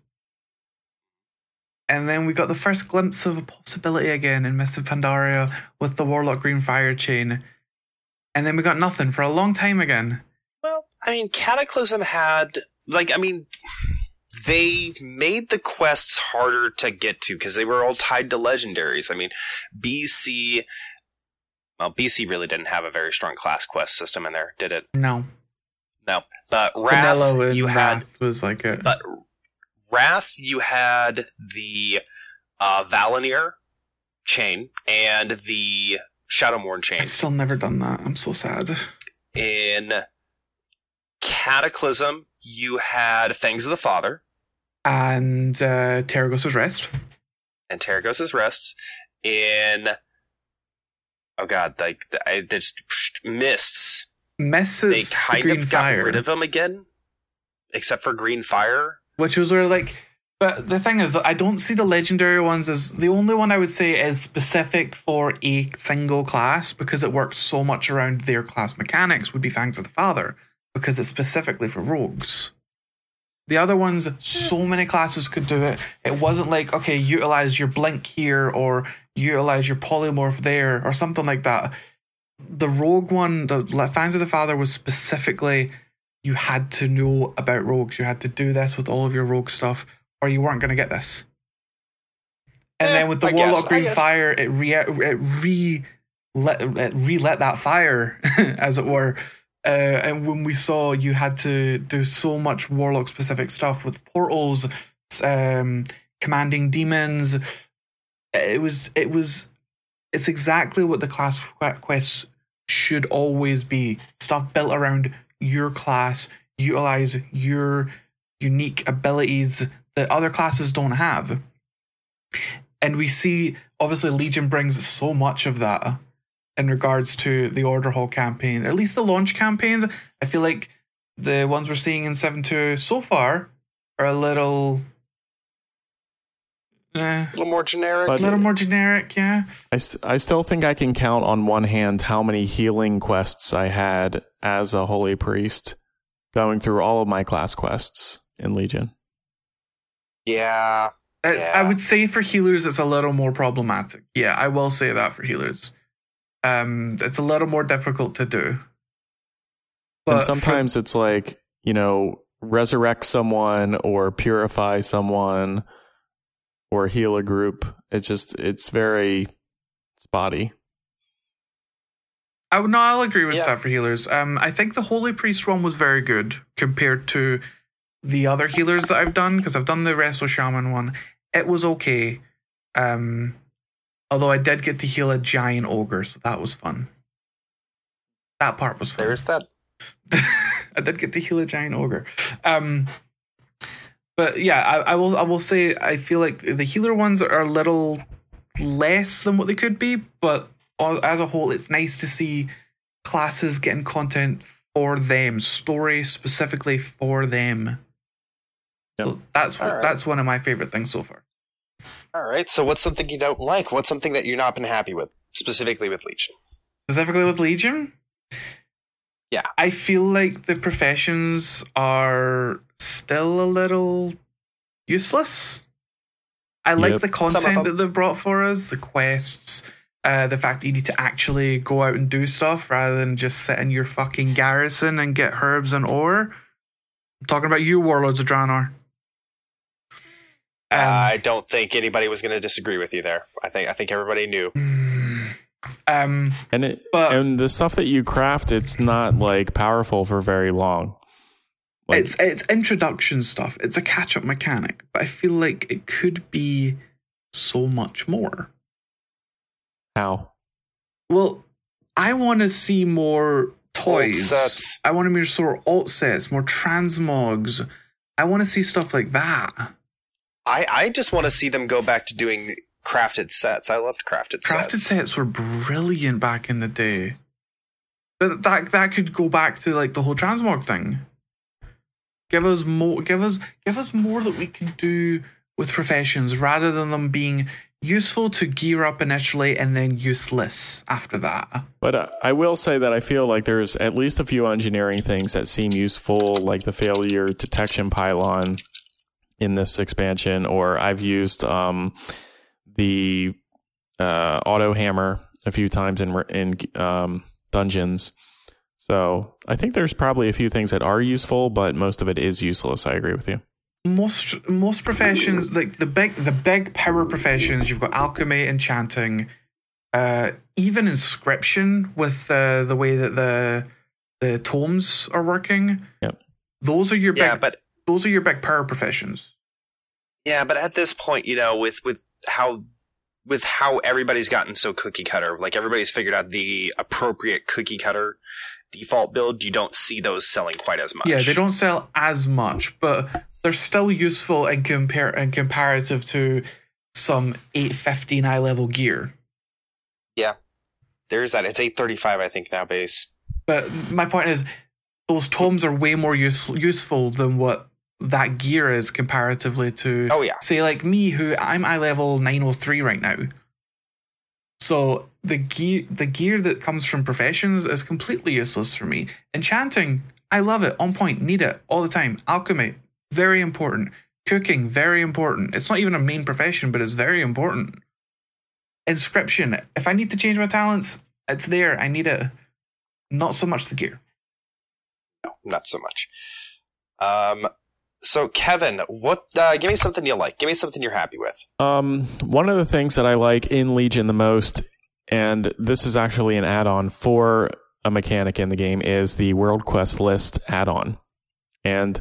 And then we got the first glimpse of a possibility again in Mists of Pandaria with the Warlock Green Fire chain. And then we got nothing for a long time again. Well, I mean, Cataclysm had like, I mean, they made the quests harder to get to because they were all tied to legendaries. I mean, BC. Well, BC really didn't have a very strong class quest system in there, did it? No. No. But Wrath, Vanilla and you had Wrath was like a. But Wrath, you had the uh, Val'anyr chain and the Shadowmourne chain. I've still never done that. I'm so sad. In Cataclysm, you had Fangs of the Father And uh, Tarecgosa's Rest. and Tarecgosa's Rest. In oh god, like I just mists. They Misses kind Green of got Fire. rid of them again, except for Green Fire. which was where like but the thing is that I don't see the legendary ones as the only one I would say is specific for a single class because it works so much around their class mechanics would be Fangs of the Father because it's specifically for rogues. The other ones, so many classes could do it. It wasn't like, okay, utilize your blink here or utilize your polymorph there or something like that. The rogue one, the Fangs of the Father was specifically you had to know about rogues. You had to do this with all of your rogue stuff, or you weren't going to get this. And Eh, then with the I guess, Warlock I Green. Fire, it re it re let it re-lit that fire, [LAUGHS] as it were. Uh, and when we saw you had to do so much Warlock specific stuff with portals, um, commanding demons, it was it was it's exactly what the class que- quests should always be. Stuff built around your class utilize your unique abilities that other classes don't have. And we see obviously legion brings so much of that in regards to the order hall campaign at least the launch campaigns i feel like the ones we're seeing in 7.2 so far are a little eh, A little more generic. a little more generic yeah I, I still think I can count on one hand how many healing quests I had as a holy priest going through all of my class quests in Legion. yeah. It's, Yeah. I would say for healers, it's a little more problematic. Yeah, I will say that for healers. Um, it's a little more difficult to do. and for- sometimes it's like, you know, resurrect someone or purify someone or heal a group. It's just, it's very spotty. I would no, I'll agree with Yeah. that for healers. Um, I think the Holy Priest one was very good compared to the other healers that I've done because I've done the Resto Shaman one. It was okay. Um, although I did get to heal a giant ogre, so that was fun. That part was fun. There's that. [LAUGHS] I did get to heal a giant ogre. Um, but yeah, I, I will. I will say I feel like the healer ones are a little less than what they could be, but as a whole, it's nice to see classes getting content for them, story specifically for them. So that's what, All right. that's one of my favorite things so far. All right. So what's something you don't like? What's something that you've not been happy with, specifically with Legion? specifically with Legion. Yeah. I feel like the professions are still a little useless. I like Yep. the content that they've brought for us, the quests, uh, the fact that you need to actually go out and do stuff rather than just sit in your fucking garrison and get herbs and ore. I'm talking about you, Warlords of Draenor. Um, I don't think anybody was going to disagree with you there. I think I think everybody knew. um, And it But- and the stuff that you craft, it's not like powerful for very long. Like, it's it's introduction stuff. It's a catch up mechanic, but I feel like it could be so much more. how? Well, I want to see more toys. sets. I want to see more alt sets, more transmogs. I want to see stuff like that. I I just want to see them go back to doing crafted sets. I loved crafted, Crafted sets. Crafted sets were brilliant back in the day. But that that could go back to like the whole transmog thing. Give us more give us give us more that we can do with professions rather than them being useful to gear up initially and then useless after that. But uh, I will say that I feel like there's at least a few engineering things that seem useful, like the failure detection pylon in this expansion, or I've used um, the uh, auto hammer a few times in in um, dungeons. So I think there's probably a few things that are useful, but most of it is useless. I agree with you. most most professions like the big the big power professions you've got alchemy enchanting uh even inscription with uh, the way that the the tomes are working Yep. those are your Yeah, big but those are your big power professions yeah, but at this point, you know, with with how with how everybody's gotten so cookie cutter, like everybody's figured out the appropriate cookie cutter default build, you don't see those selling quite as much. yeah they don't sell as much but they're still useful in compare in comparative to some 815 eye level gear Yeah. There's that. It's eight thirty five, I think now base. But my point is, those tomes are way more use- useful than what that gear is comparatively to, Oh yeah, say, like me, who I'm eye level 903 right now. So the gear, the gear that comes from professions is completely useless for me. Enchanting, I love it, on point, need it all the time. Alchemy, very important. Cooking, very important. It's not even a main profession, but it's very important. Inscription, if I need to change my talents, it's there. I need it. Not so much the gear. no, not so much. Um, so Kevin, what? Uh, give me something you like. Give me something you're happy with. Um, one of the things that I like in Legion the most, and this is actually an add-on for a mechanic in the game, is the World Quest List add-on, and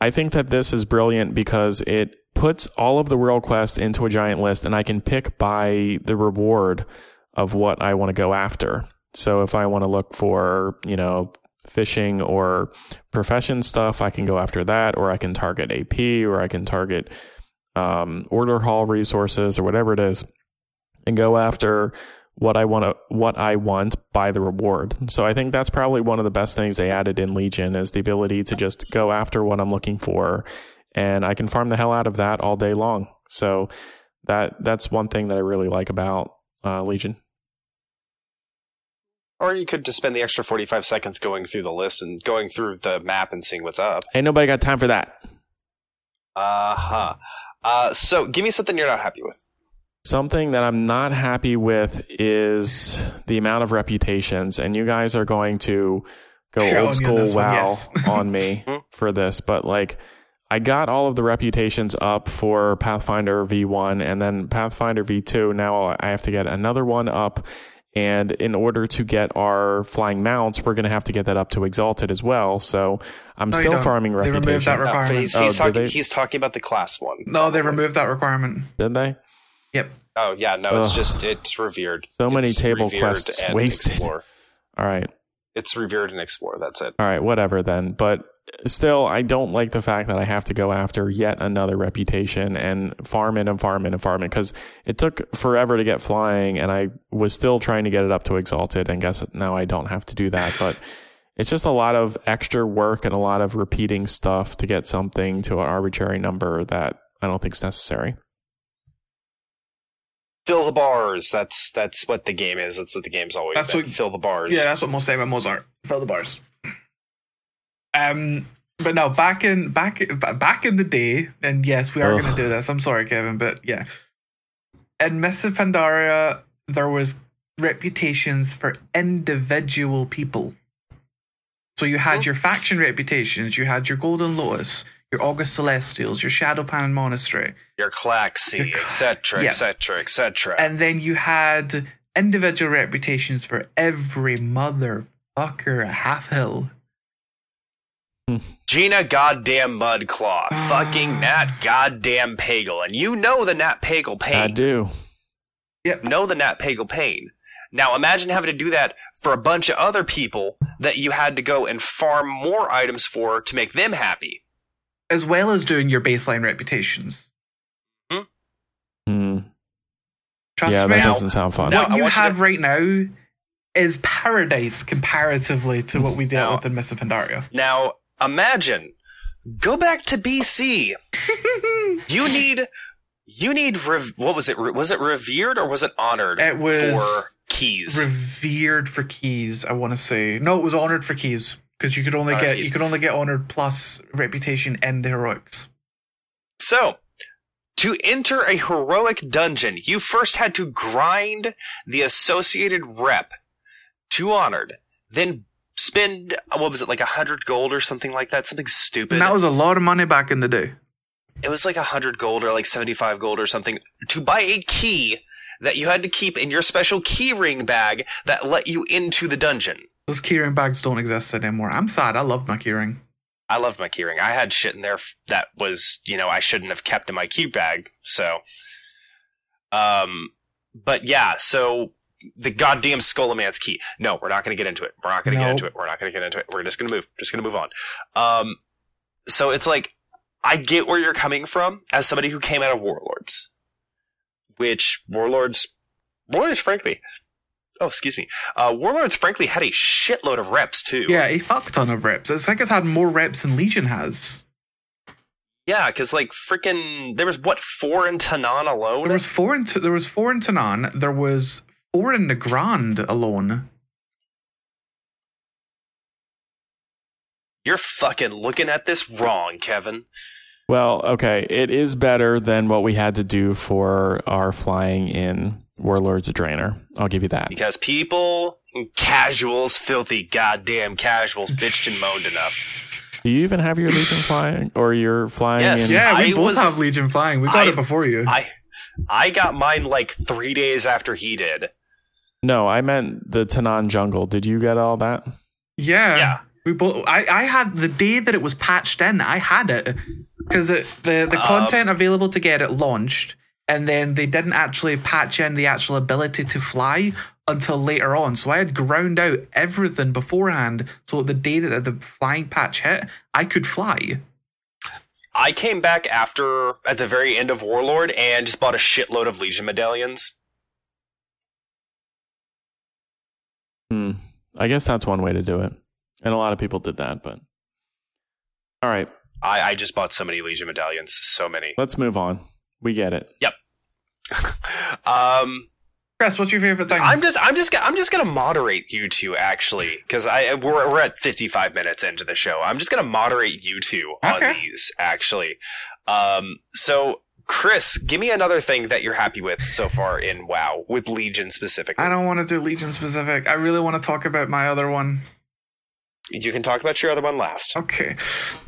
I think that this is brilliant because it puts all of the world quests into a giant list, and I can pick by the reward of what I want to go after. So if I want to look for, you know, fishing or profession stuff, I can go after that, or I can target AP, or I can target um, order hall resources or whatever it is, and go after what I want to what I want by the reward. So I think that's probably one of the best things they added in Legion is the ability to just go after what I'm looking for, and I can farm the hell out of that all day long. So that that's one thing that I really like about uh, Legion. Or you could just spend the extra 45 seconds going through the list and going through the map and seeing what's up. Ain't nobody got time for that. Uh-huh. Uh So give me something you're not happy with. Something that I'm not happy with is the amount of reputations, and you guys are going to go Shit on you old school this one, wow yes. [LAUGHS] on me [LAUGHS] Hmm. for this, but like I got all of the reputations up for Pathfinder V1 and then Pathfinder V2. Now I have to get another one up. And in order to get our flying mounts, we're going to have to get that up to Exalted as well. So I'm No, still don't. farming They removed reputation. that No, Requirement. he's, Oh, he's, did talking, they? he's talking about the class one. No, they removed that requirement. Did they? Yep. Oh, yeah, no, it's Ugh. just, it's revered. So many table quests wasted. explore. [LAUGHS] All right. It's revered and explore. That's it. All right, whatever then. But still, I don't like the fact that I have to go after yet another reputation and farm it and farm it and farm it because it took forever to get flying, and I was still trying to get it up to exalted. And guess now I don't have to do that, but. It's just a lot of extra work and a lot of repeating stuff to get something to an arbitrary number that I don't think is necessary. Fill the bars. That's that's what the game is. That's what the game's always That's been. what- Fill the bars. Yeah, that's what most MMOs are. Fill the bars. Um, but no, back in back back in the day, and yes, we are going to do this. I'm sorry, Kevin, but yeah, in Mists of Pandaria, there was reputations for individual people. So you had your faction reputations, you had your Golden Lotus, your August Celestials, your Shadowpan Monastery, Your Klaxxi, Your- etc., Yeah. etc., etc. and then you had individual reputations for every motherfucker at Halfhill. [LAUGHS] Gina goddamn Mudclaw, [SIGHS] fucking Nat goddamn Pagel, and you know the Nat Pagel pain. I do. Yep. Know the Nat Pagel pain. Now imagine having to do that for a bunch of other people that you had to go and farm more items for to make them happy. As well as doing your baseline reputations. Hmm. Trust yeah, me, that doesn't sound fun. What I you have to- right now is paradise comparatively to what we dealt Now- with in Mists of Pandaria. Now imagine, go back to BC. [LAUGHS] you need, you need, rev- what was it? Re- Was it revered or was it honored It was for keys? Revered for keys, I want to say. No, it was honored for keys because you could only get you could only get honored plus reputation and the heroics. So, to enter a heroic dungeon, you first had to grind the associated rep to honored, then spend what was it like a hundred gold or something like that, something stupid. And that was a lot of money back in the day. it was like a hundred gold or like seventy-five gold or something to buy a key that you had to keep in your special keyring bag that let you into the dungeon. Those keyring bags don't exist anymore. I'm sad. I loved my keyring. I loved my keyring. I had shit in there that was, you know, I shouldn't have kept in my key bag. So, um, but yeah, so the goddamn Skullman's key. No, we're not going to get into it. We're not going to get into it. We're not going to get into it. We're just going to move. Just going to move on. Um, so it's like, I get where you're coming from as somebody who came out of Warlords, which Warlords, Warlords, frankly, oh, excuse me, uh, Warlords, frankly, had a shitload of reps too. Yeah, a fuck ton of reps. It's like it's had more reps than Legion has. Yeah, because like freaking, there was what four in Tanaan alone. There was four in there was four in Tanaan. There was four in the Grand alone. You're fucking looking at this wrong, Kevin. Well, okay, it is better than what we had to do for our flying in Warlords a Draenor. I'll give you that. Because people, casuals, filthy goddamn casuals, bitched and moaned enough. Do you even have your Legion flying, or you're flying Yes. in? Yeah, we I both was- have Legion flying. We got I- it before you. I, I got mine like three days after he did. No, I meant the Tanaan jungle. Did you get all that? yeah, Yeah. we both. I I had the day that it was patched in. I had it because the the Um, content available to get it launched, and then they didn't actually patch in the actual ability to fly until later on. So I had ground out everything beforehand, so the day that the flying patch hit, I could fly. I came back after at the very end of Warlord and just bought a shitload of Legion medallions. Hmm. I guess that's one way to do it, and a lot of people did that. But all right, I, I just bought so many Legion medallions, so many. let's move on. We get it. Yep. [LAUGHS] um, Chris, what's your favorite thing? I'm just, I'm just, I'm just gonna moderate you two actually, because I we're we're at 55 minutes into the show. I'm just gonna moderate you two on Okay. these actually. Um, so Chris, give me another thing that you're happy with so far in WoW with Legion specifically. I don't want to do Legion specific. I really want to talk about my other one. You can talk about your other one last. Okay.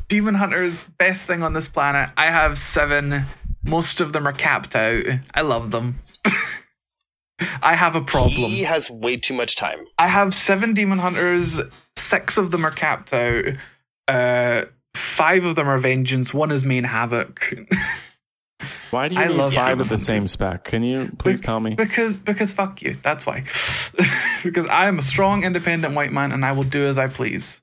Demon Hunters, best thing on this planet. I have seven. Most of them are capped out. I love them. [LAUGHS] I have a problem. He has way too much time. I have seven Demon Hunters. Six of them are capped out. Uh, five of them are Vengeance. One is Main Havoc. [LAUGHS] Why do you I need love five of the same spec? Can you please tell me? because because fuck you. That's why. [LAUGHS] because I am a strong, independent white man, and I will do as I please.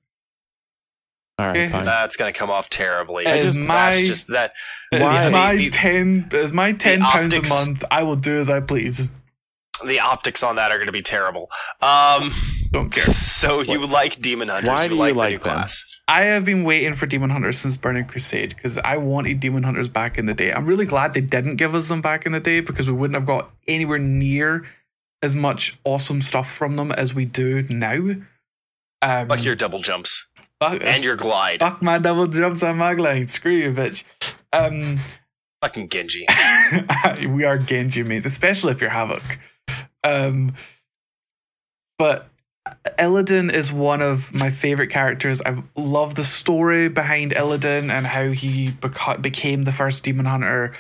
All right, Okay. fine. That's gonna come off terribly. It I just, my- that's just that. Why? [LAUGHS] It's my The- ten. It's my ten pounds optics- a month. I will do as I please. The optics on that are gonna be terrible. Um, Don't care. so you like Demon Hunters? Why you do you like the like new them? class? I have been waiting for Demon Hunters since Burning Crusade because I wanted Demon Hunters back in the day. I'm really glad they didn't give us them back in the day because we wouldn't have got anywhere near as much awesome stuff from them as we do now. Um, Like your double jumps fuck, and your glide. fuck my double jumps on my line. Screw you, bitch. Um, Fucking Genji. [LAUGHS] we are Genji mains, especially if you're Havoc. Um, but Illidan is one of my favorite characters. I love the story behind Illidan and how he beca- became the first demon hunter.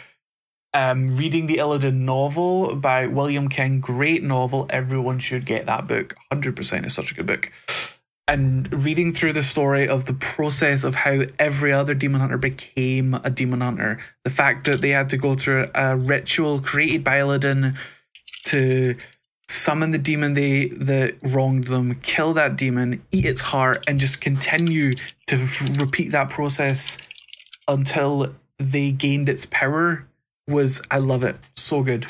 Um, reading the Illidan novel by William King, great novel. Everyone should get that book. 100% is such a good book. And reading through the story of the process of how every other demon hunter became a demon hunter, the fact that they had to go through a ritual created by Illidan to summon the demon they that wronged them, kill that demon, eat its heart, and just continue to f- repeat that process until they gained its power was I love it. So good.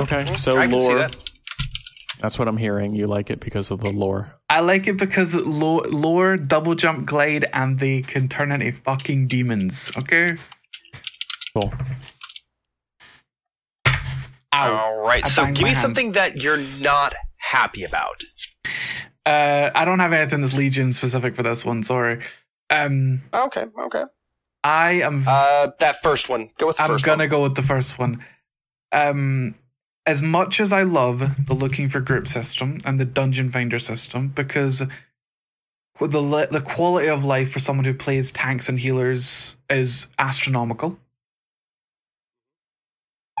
Okay, so I can see lore. That. That's what I'm hearing. You like it because of the lore. I like it because lore, low, lower double jump glide and they can turn into fucking demons. Okay. Cool. Ow. All right. I So give me hand. something that you're not happy about. Uh, I don't have anything that's Legion specific for this one. Sorry. Um, Okay. Okay. I am. Uh, that first one. Go with the I'm 1st gonna one. go with the first one. Um, as much as I love the looking for group system and the dungeon finder system, because the the quality of life for someone who plays tanks and healers is astronomical.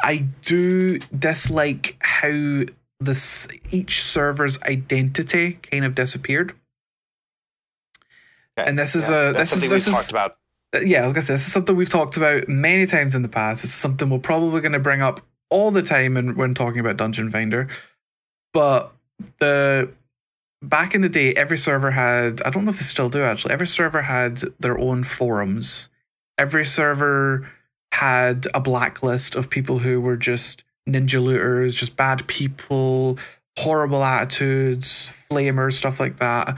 I do dislike how this each server's identity kind of disappeared. Okay, and this is yeah, a- that's this is- something this we've is- talked about. Uh, yeah, I was gonna say this is something we've talked about many times in the past. This is something we're probably gonna bring up all the time when, when talking about Dungeon Finder. But the back in the day, every server had I don't know if they still do actually. Every server had their own forums. Every server had a blacklist of people who were just ninja looters, just bad people, horrible attitudes, flamers, stuff like that.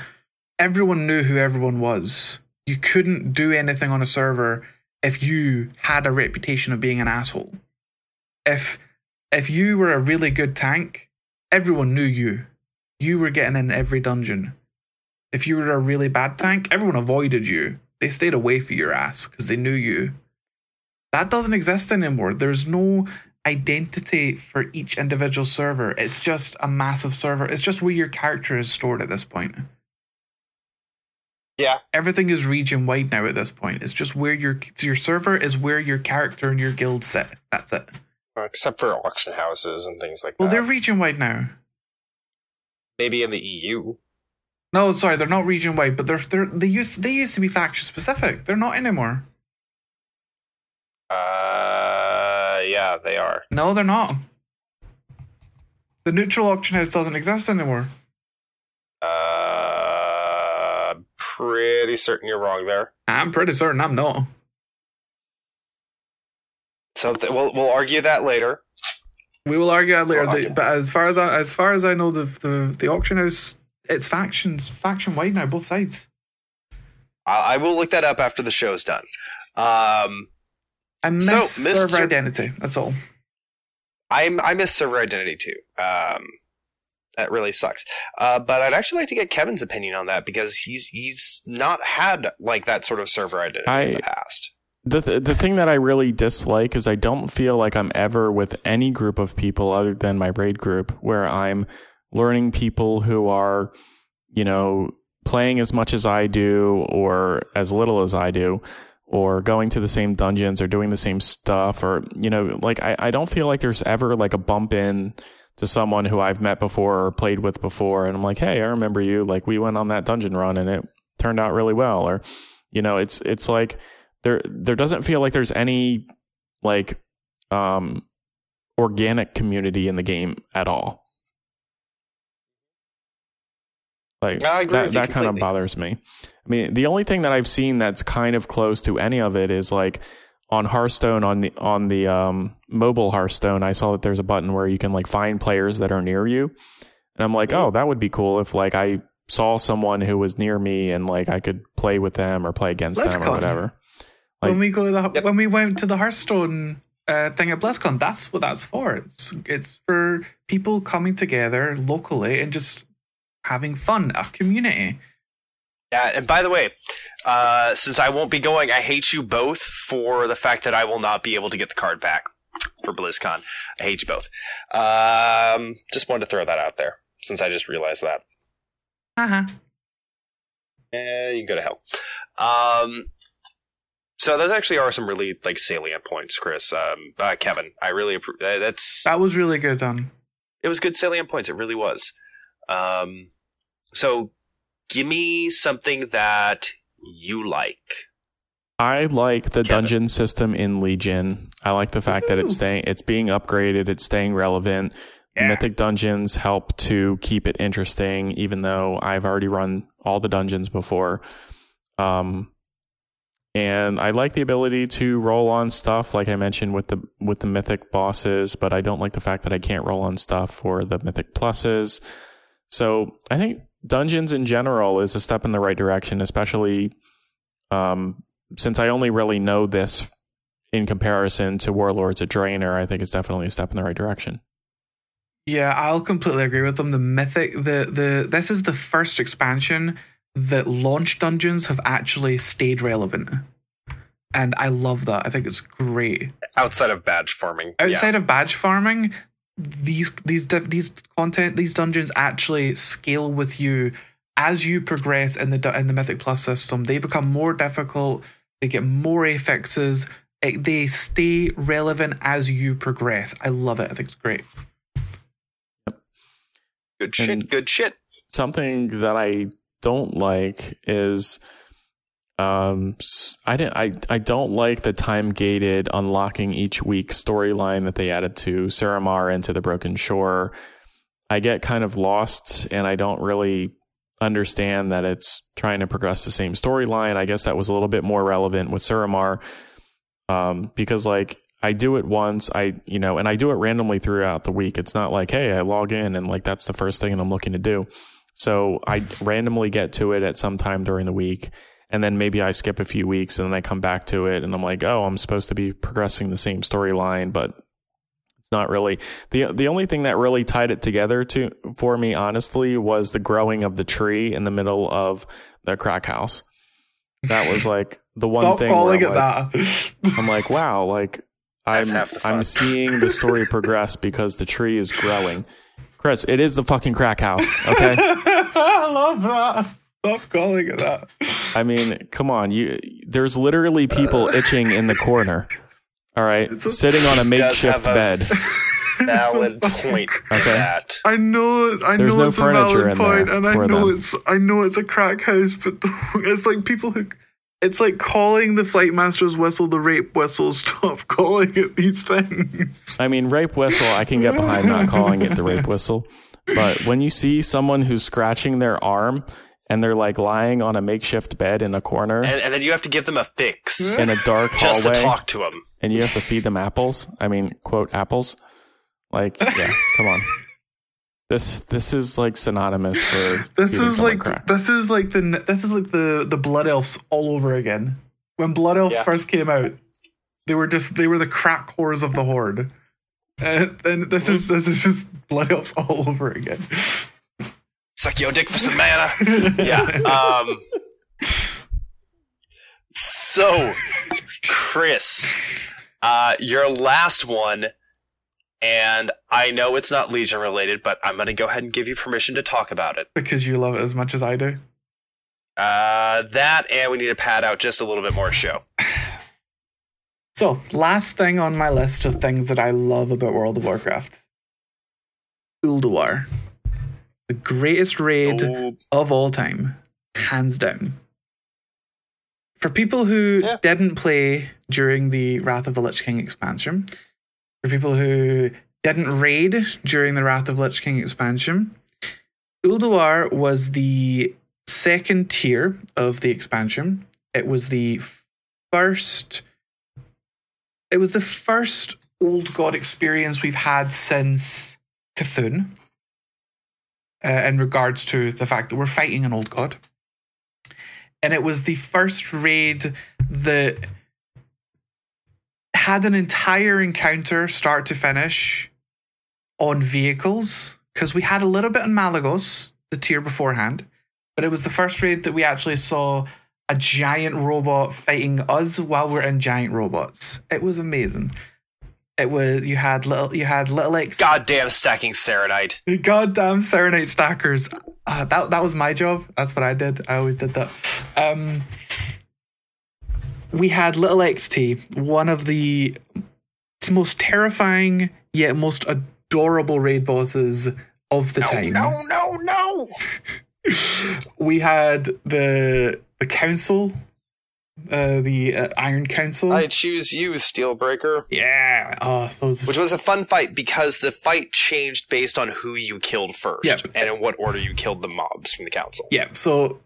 Everyone knew who everyone was. You couldn't do anything on a server if you had a reputation of being an asshole. If if you were a really good tank, everyone knew you. You were getting in every dungeon. If you were a really bad tank, everyone avoided you. They stayed away from your ass because they knew you. That doesn't exist anymore. There's no identity for each individual server. It's just a massive server. It's just where your character is stored at this point. Yeah. Everything is region wide now at this point. It's just where your your server is where your character and your guild sit. That's it. Except for auction houses and things like Well, that. Well, they're region wide now. Maybe in the EU. No, sorry, they're not region wide, but they're they're they used they used to be faction specific. They're not anymore. Uh, yeah, they are. No, they're not. The neutral auction house doesn't exist anymore. Uh, pretty certain you're wrong there. I'm pretty certain I'm not. So we'll we'll argue that later. We will argue that later. We'll argue. The- but as far as I, as far as I know, the the the auction house it's factions faction wide now, both sides. I, I will look that up after the show's done. Um, I miss So, server Mr. identity. That's all. I'm I miss server identity too. Um, that really sucks. Uh, but I'd actually like to get Kevin's opinion on that because he's he's not had like that sort of server identity in the past. The th- the thing that I really dislike is I don't feel like I'm ever with any group of people other than my raid group where I'm learning people who are, you know, playing as much as I do or as little as I do or going to the same dungeons or doing the same stuff or you know like I, I don't feel like there's ever like a bump in to someone who I've met before or played with before and I'm like hey I remember you. Like we went on that dungeon run and it turned out really well. Or you know it's it's like there there doesn't feel like there's any like um organic community in the game at all. Like that that kind of bothers me. I mean, the only thing that I've seen that's kind of close to any of it is like on Hearthstone on the on the um, mobile Hearthstone. I saw that there's a button where you can like find players that are near you, and I'm like, oh, that would be cool if like I saw someone who was near me and like I could play with them or play against them or whatever. Like- when we go to the, Yep. when we went to the Hearthstone uh, thing at BlizzCon, that's what that's for. It's it's for people coming together locally and just having fun, a community. Yeah, and by the way, uh, since I won't be going, I hate you both for the fact that I will not be able to get the card back for BlizzCon. I hate you both. Um, just wanted to throw that out there since I just realized that. Uh-huh. Eh, you can go to hell. Um, so those actually are some really like salient points, Chris. Um, uh, Kevin, I really appro- uh, that's That was really good done. it was good salient points. It really was. Um, so give me something that you like. I like the Kevin. dungeon system in Legion. I like the fact that it's staying it's being upgraded, it's staying relevant. Yeah. Mythic dungeons help to keep it interesting, even though I've already run all the dungeons before. Um and I like the ability to roll on stuff, like I mentioned with the with the mythic bosses, but I don't like the fact that I can't roll on stuff for the mythic pluses. So I think dungeons in general is a step in the right direction, especially um, since I only really know this in comparison to Warlords of Draenor. I think it's definitely a step in the right direction. Yeah, I'll completely agree with them. The mythic, the the this is the first expansion that launch dungeons have actually stayed relevant, and I love that. I think it's great. Outside of badge farming. Yeah. Outside of badge farming, these these these content these dungeons actually scale with you as you progress in the in the Mythic Plus system. They become more difficult. They get more affixes. It, they stay relevant as you progress. I love it. I think it's great. Good shit. And- good shit. Something that I don't like is um I didn't I I don't like the time gated unlocking each week storyline that they added to Suramar into the Broken Shore. I get kind of lost and I don't really understand that it's trying to progress the same storyline. I guess that was a little bit more relevant with Suramar. Um, because like I do it once, I you know, and I do it randomly throughout the week. It's not like, hey, I log in and like that's the first thing I'm looking to do. So I randomly get to it at some time during the week. And then maybe I skip a few weeks and then I come back to it and I'm like, oh, I'm supposed to be progressing the same storyline, but it's not really the the only thing that really tied it together to for me honestly was the growing of the tree in the middle of the crack house. That was [LAUGHS] like the one Stop thing where calling I'm it like, that. I'm like, wow, like I'm half the fun. I'm seeing the story [LAUGHS] progress because the tree is growing. Chris, it is the fucking crack house, okay? [LAUGHS] I love that. Stop calling it that. I mean, come on, you there's literally people uh. itching in the corner. All right, a- sitting on a makeshift a- bed. [LAUGHS] Valid point. Okay. That. I know, I There's know no it's a furniture valid in point, there and I know them. it's, I know it's a crack house, but [LAUGHS] it's like people who, it's like calling the flight master's whistle the rape whistle. [LAUGHS] Stop calling it these things. I mean, rape whistle, I can get behind not calling it the rape whistle. But when you see someone who's scratching their arm and they're like lying on a makeshift bed in a corner And, and then you have to give them a fix [LAUGHS] in a dark [LAUGHS] just to hallway talk to them. and you have to feed them apples, I mean, quote, apples. Like, yeah, come on. This this is like synonymous for [LAUGHS] This is like crack. this is like the this is like the the blood elves all over again. When blood elves Yeah. first came out, they were just they were the crack whores of the horde. And then this is this is just blood elves all [LAUGHS] over again. Suck your dick for some mana. yeah. Um, so, Chris, uh, your last one, and I know it's not Legion related, but I'm going to go ahead and give you permission to talk about it. because you love it as much as I do. Uh, that, and we need to pad out just a little bit more show. [SIGHS] So, last thing on my list of things that I love about World of Warcraft Ulduar. The greatest raid Oh, of all time, hands down. For people who Yeah. didn't play during the Wrath of the Lich King expansion, for people who didn't raid during the Wrath of Lich King expansion. Ulduar was the second tier of the expansion. It was the first. It was the first old god experience we've had since Cthulhu. Uh, in regards to the fact that we're fighting an old god, and it was the first raid that had an entire encounter start to finish on vehicles because we had a little bit on Malygos, the tier beforehand, but it was the first raid that we actually saw a giant robot fighting us while we're in giant robots. It was amazing. It was you had little you had little X Goddamn stacking Saronite. goddamn Saronite stackers. Uh, that that was my job. That's what I did. I always did that. Um, we had little XT, one of the most terrifying yet most adorable raid bosses of the No, time. no, no, no. [LAUGHS] We had the the council, uh, the uh, Iron Council. I choose you, Steelbreaker. yeah. Oh, those. Which was a fun fight because the fight changed based on who you killed first Yep. and in what order you killed the mobs from the council. Yeah, so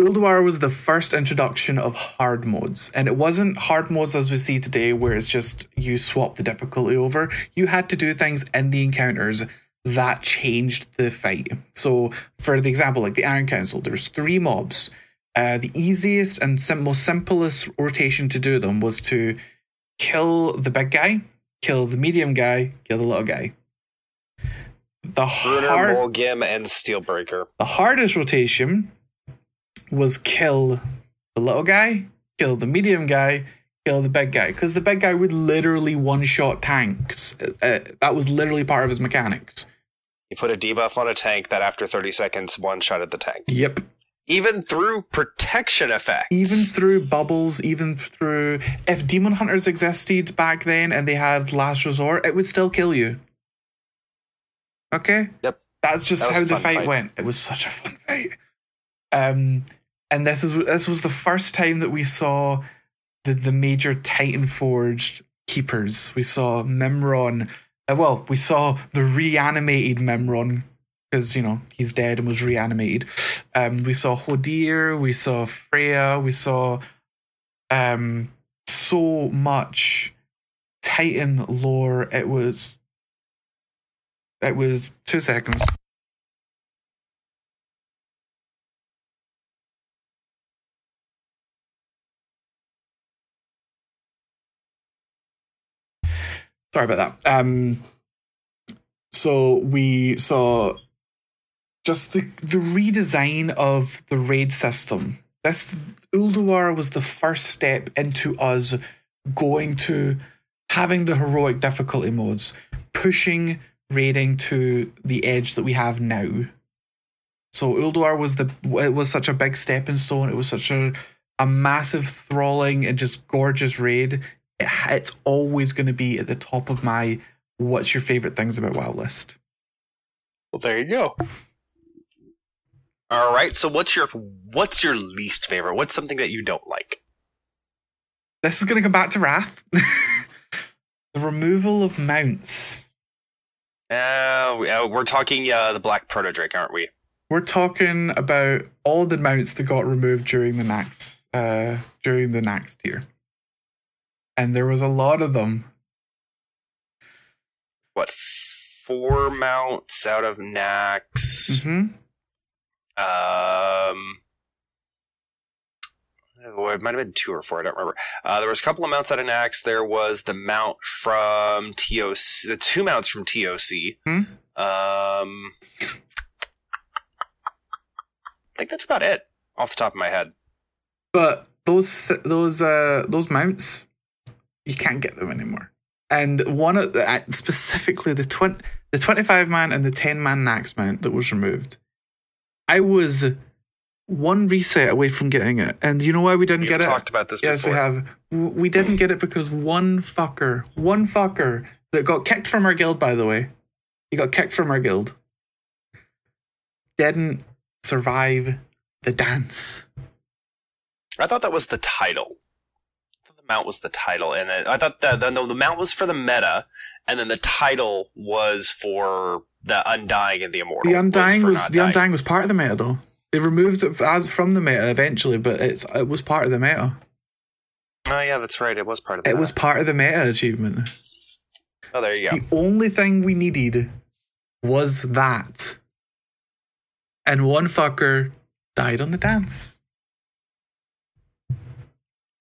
Ulduar was the first introduction of hard modes, and it wasn't hard modes as we see today, where it's just you swap the difficulty over. You had to do things in the encounters that changed the fight. So, for the example, like the Iron Council, there's three mobs. Uh, the easiest and sim- most simplest rotation to do them was to kill the big guy, kill the medium guy, kill the little guy. The Brundir, hard Molgeim, and Steelbreaker. the hardest rotation was kill the little guy, kill the medium guy, kill the big guy. Because the big guy would literally one shot tanks. Uh, that was literally part of his mechanics. You put a debuff on a tank that after 30 seconds one shot at the tank. Yep. Even through protection effects. Even through bubbles, even through. If demon hunters existed back then and they had last resort, it would still kill you. Okay? Yep. That's just how the fight, fight. went. It was such a fun fight. Um, and this is this was the first time that we saw the the major Titan forged keepers. We saw Mimiron. Uh, well, we saw the reanimated Mimiron because you know he's dead and was reanimated. Um, we saw Hodir. We saw Freya. We saw um so much Titan lore. It was. It was two seconds. Sorry about that. Um, so we saw just the the redesign of the raid system. This Ulduar was the first step into us going to having the heroic difficulty modes, pushing raiding to the edge that we have now. So Ulduar was the it was such a big stepping stone. It was such a a massive, thralling, and just gorgeous raid. It, it's always going to be at the top of my what's your favorite things about WoW list. Well, there you go. All right. So, what's your what's your least favorite? What's something that you don't like? This is going to come back to Wrath. [LAUGHS] the removal of mounts. Uh, uh, we're talking uh, the Black Proto Drake, aren't we? We're talking about all the mounts that got removed during the Nax, uh, during the Nax tier, and there was a lot of them. What four mounts out of Nax? hmm Um, oh, it might have been two or four. I don't remember. Uh, there was a couple of mounts out of Nax. There was the mount from TOC. The two mounts from TOC. Hmm? Um, I think that's about it off the top of my head. But those those uh those mounts, you can't get them anymore. And one of the specifically the twenty the twenty five man and the ten man Nax mount that was removed. I was one reset away from getting it, and you know why we didn't We've get it? talked about this Yes, before. we have. We didn't get it because one fucker, one fucker that got kicked from our guild, by the way, he got kicked from our guild, didn't survive the dance. I thought that was the title. I thought the mount was the title, and it, I thought the, the no, the mount was for the meta, and then the title was for the Undying and the Immortal. The Undying for was, the dying. Undying was part of the meta though. They removed it as from the meta eventually, but it's it was part of the meta. Oh yeah, that's right. It was part of the It was part of the meta achievement. Oh, there you go. The only thing we needed was that. And one fucker died on the dance.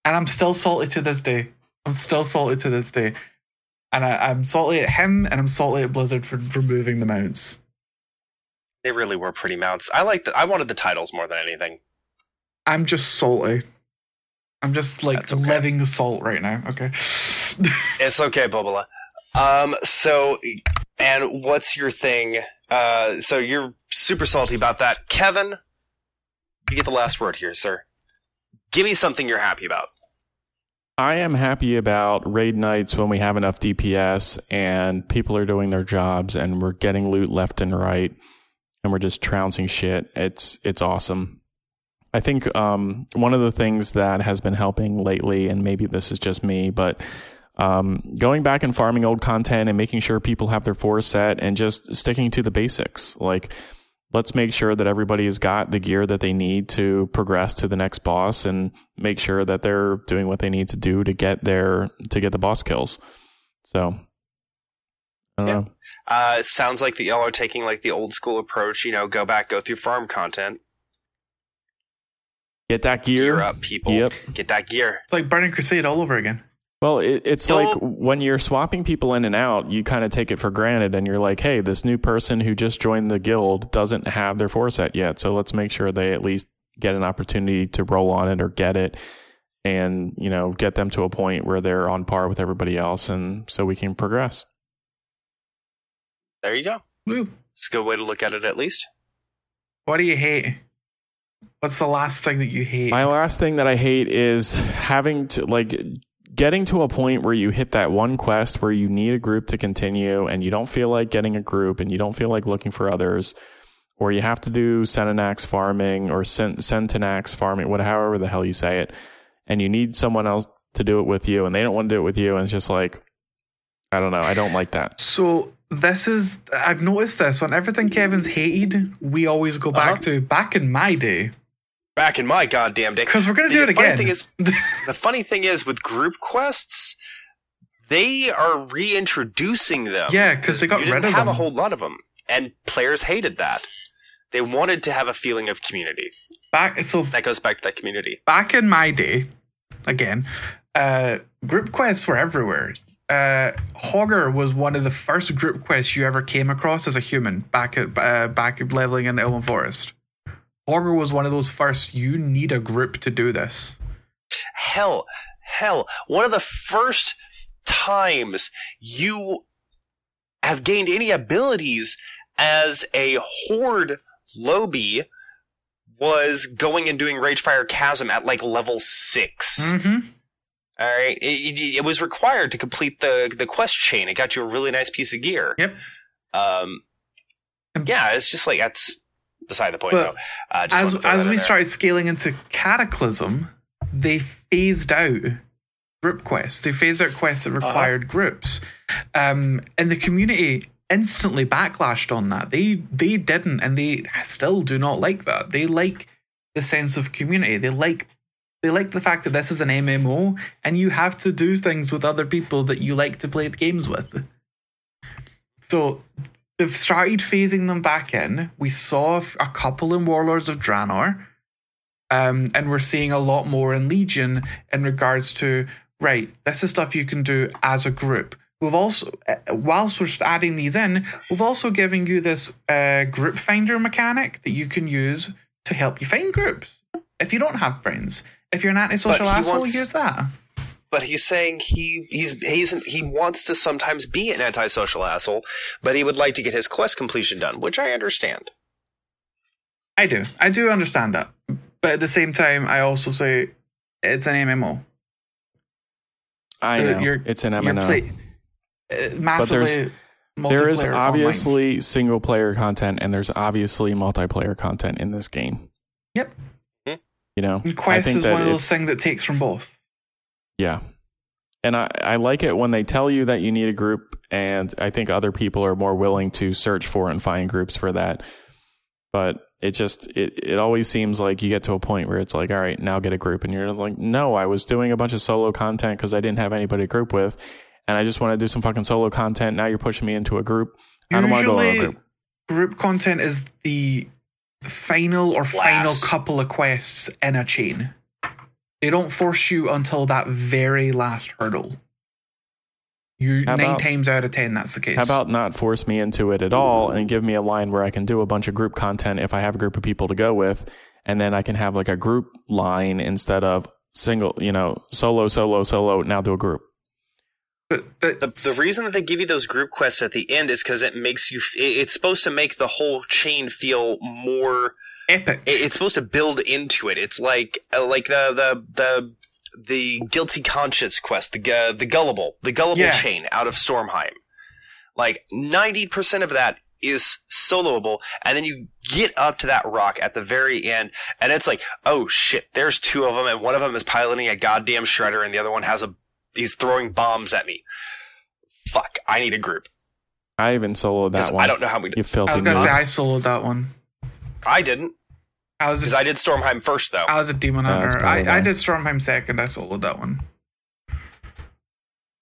And I'm still salty to this day. I'm still salty to this day. And I, I'm salty at him and I'm salty at Blizzard for removing the mounts. They really were pretty mounts. I like the. I wanted the titles more than anything. I'm just salty. I'm just like okay. living salt right now. Okay. [LAUGHS] It's okay, Bobola. Um. So, and what's your thing? Uh. So you're super salty about that, Kevin. You get the last word here, sir. Give me something you're happy about. I am happy about raid nights when we have enough DPS and people are doing their jobs and we're getting loot left and right and we're just trouncing shit. It's it's awesome. I think um, one of the things that has been helping lately, and maybe this is just me, but um, going back and farming old content and making sure people have their four set and just sticking to the basics. Like, let's make sure that everybody has got the gear that they need to progress to the next boss and make sure that they're doing what they need to do to get their to get the boss kills. So I don't Yeah. know. Uh, it sounds like that y'all are taking like the old school approach. You know, go back, go through farm content, Get that gear. gear up, people. Yep. Get that gear. it's like Burning Crusade all over again. Well, it, it's Yo. like when you're swapping people in and out, you kind of take it for granted and you're like, hey, this new person who just joined the guild doesn't have their four set yet. So let's make sure they at least get an opportunity to roll on it or get it and, you know, get them to a point where they're on par with everybody else and so we can progress. There you go. Woo. It's a good way to look at it, at least. What do you hate? What's the last thing that you hate? My last thing that I hate is having to like getting to a point where you hit that one quest where you need a group to continue and you don't feel like getting a group and you don't feel like looking for others or you have to do Senanax farming or Sen- Sentinax farming, whatever however the hell you say it, and you need someone else to do it with you and they don't want to do it with you and it's just like I don't know, I don't like that. So this is I've noticed this on everything Kevin's hated. We always go back Uh-huh. to back in my day Back in my goddamn day. because we're gonna do the it funny again. thing is, [LAUGHS] the funny thing is with group quests, they are reintroducing them. yeah, because they got you didn't rid of have them. a whole lot of them, and players hated that. They wanted to have a feeling of community. back so That goes back to that community. back in my day, again, uh, group quests were everywhere. Uh, Hogger was one of the first group quests you ever came across as a human back at uh, back at leveling in Elwynn Forest. Hogger was one of those first. You need a group to do this. Hell, hell, one of the first times you have gained any abilities as a horde lobby was going and doing Ragefire Chasm at like level 6 Mm-hmm. All right, it, it, it was required to complete the the quest chain. It got you a really nice piece of gear. Yep. Um. Yeah, it's just like that's beside the point. But though. Uh, As wanted to throw as we started scaling into Cataclysm, they phased out group quests. They phased out quests that Uh-huh. required groups, um, and the community instantly backlashed on that. They they didn't, and they still do not like that. They like the sense of community. They like they like the fact that this is an MMO, and you have to do things with other people that you like to play the games with. So they've started phasing them back in. We saw a couple in Warlords of Draenor, um, and we're seeing a lot more in Legion in regards to right. This is stuff you can do as a group. We've also, uh, whilst we're adding these in, we've also given you this uh, group finder mechanic that you can use to help you find groups if you don't have friends. If you're an antisocial asshole, wants- use that. But he's saying he he's he's he wants to sometimes be an antisocial asshole, but he would like to get his quest completion done, which I understand. I do. I do understand that. But at the same time, I also say it's an MMO. I know you're- it's an MMO. play- uh, massively there is multiplayer online. obviously single player content and there's obviously multiplayer content in this game. Yep. You know, And Quest I think is that one of those things that takes from both. Yeah. And I, I like it when they tell you that you need a group and I think other people are more willing to search for and find groups for that. But it just it it always seems like you get to a point where it's like, all right, now get a group, and you're like, no, I was doing a bunch of solo content because I didn't have anybody to group with, and I just want to do some fucking solo content. Now you're pushing me into a group. I don't want to go in a Usually, group. group content is the final or final couple of quests in a chain. They don't force you until that very last hurdle. You How nine about- times out of ten, that's the case. How about not force me into it at all and give me a line where I can do a bunch of group content if I have a group of people to go with, and then I can have like a group line instead of single, you know, solo, solo, solo. Now do a group. But The, the reason that they give you those group quests at the end is because it makes you. it- It's supposed to make the whole chain feel more. Epic. it- It's supposed to build into it. It's like uh, like the the the the guilty conscience quest, the gu- the gullible, the gullible Yeah. chain out of Stormheim. Like ninety percent of that is soloable, and then you get up to that rock at the very end, and it's like, oh shit, there's two of them, and one of them is piloting a goddamn shredder, and the other one has a he's throwing bombs at me. Fuck, I need a group. I even soloed 'Cause that one. I don't know how we. You filthy I was gonna noob. say I soloed that one. I didn't I was because a, I did Stormheim first though. I was a demon Yeah, that's hunter. I, I did Stormheim second. I soloed that one.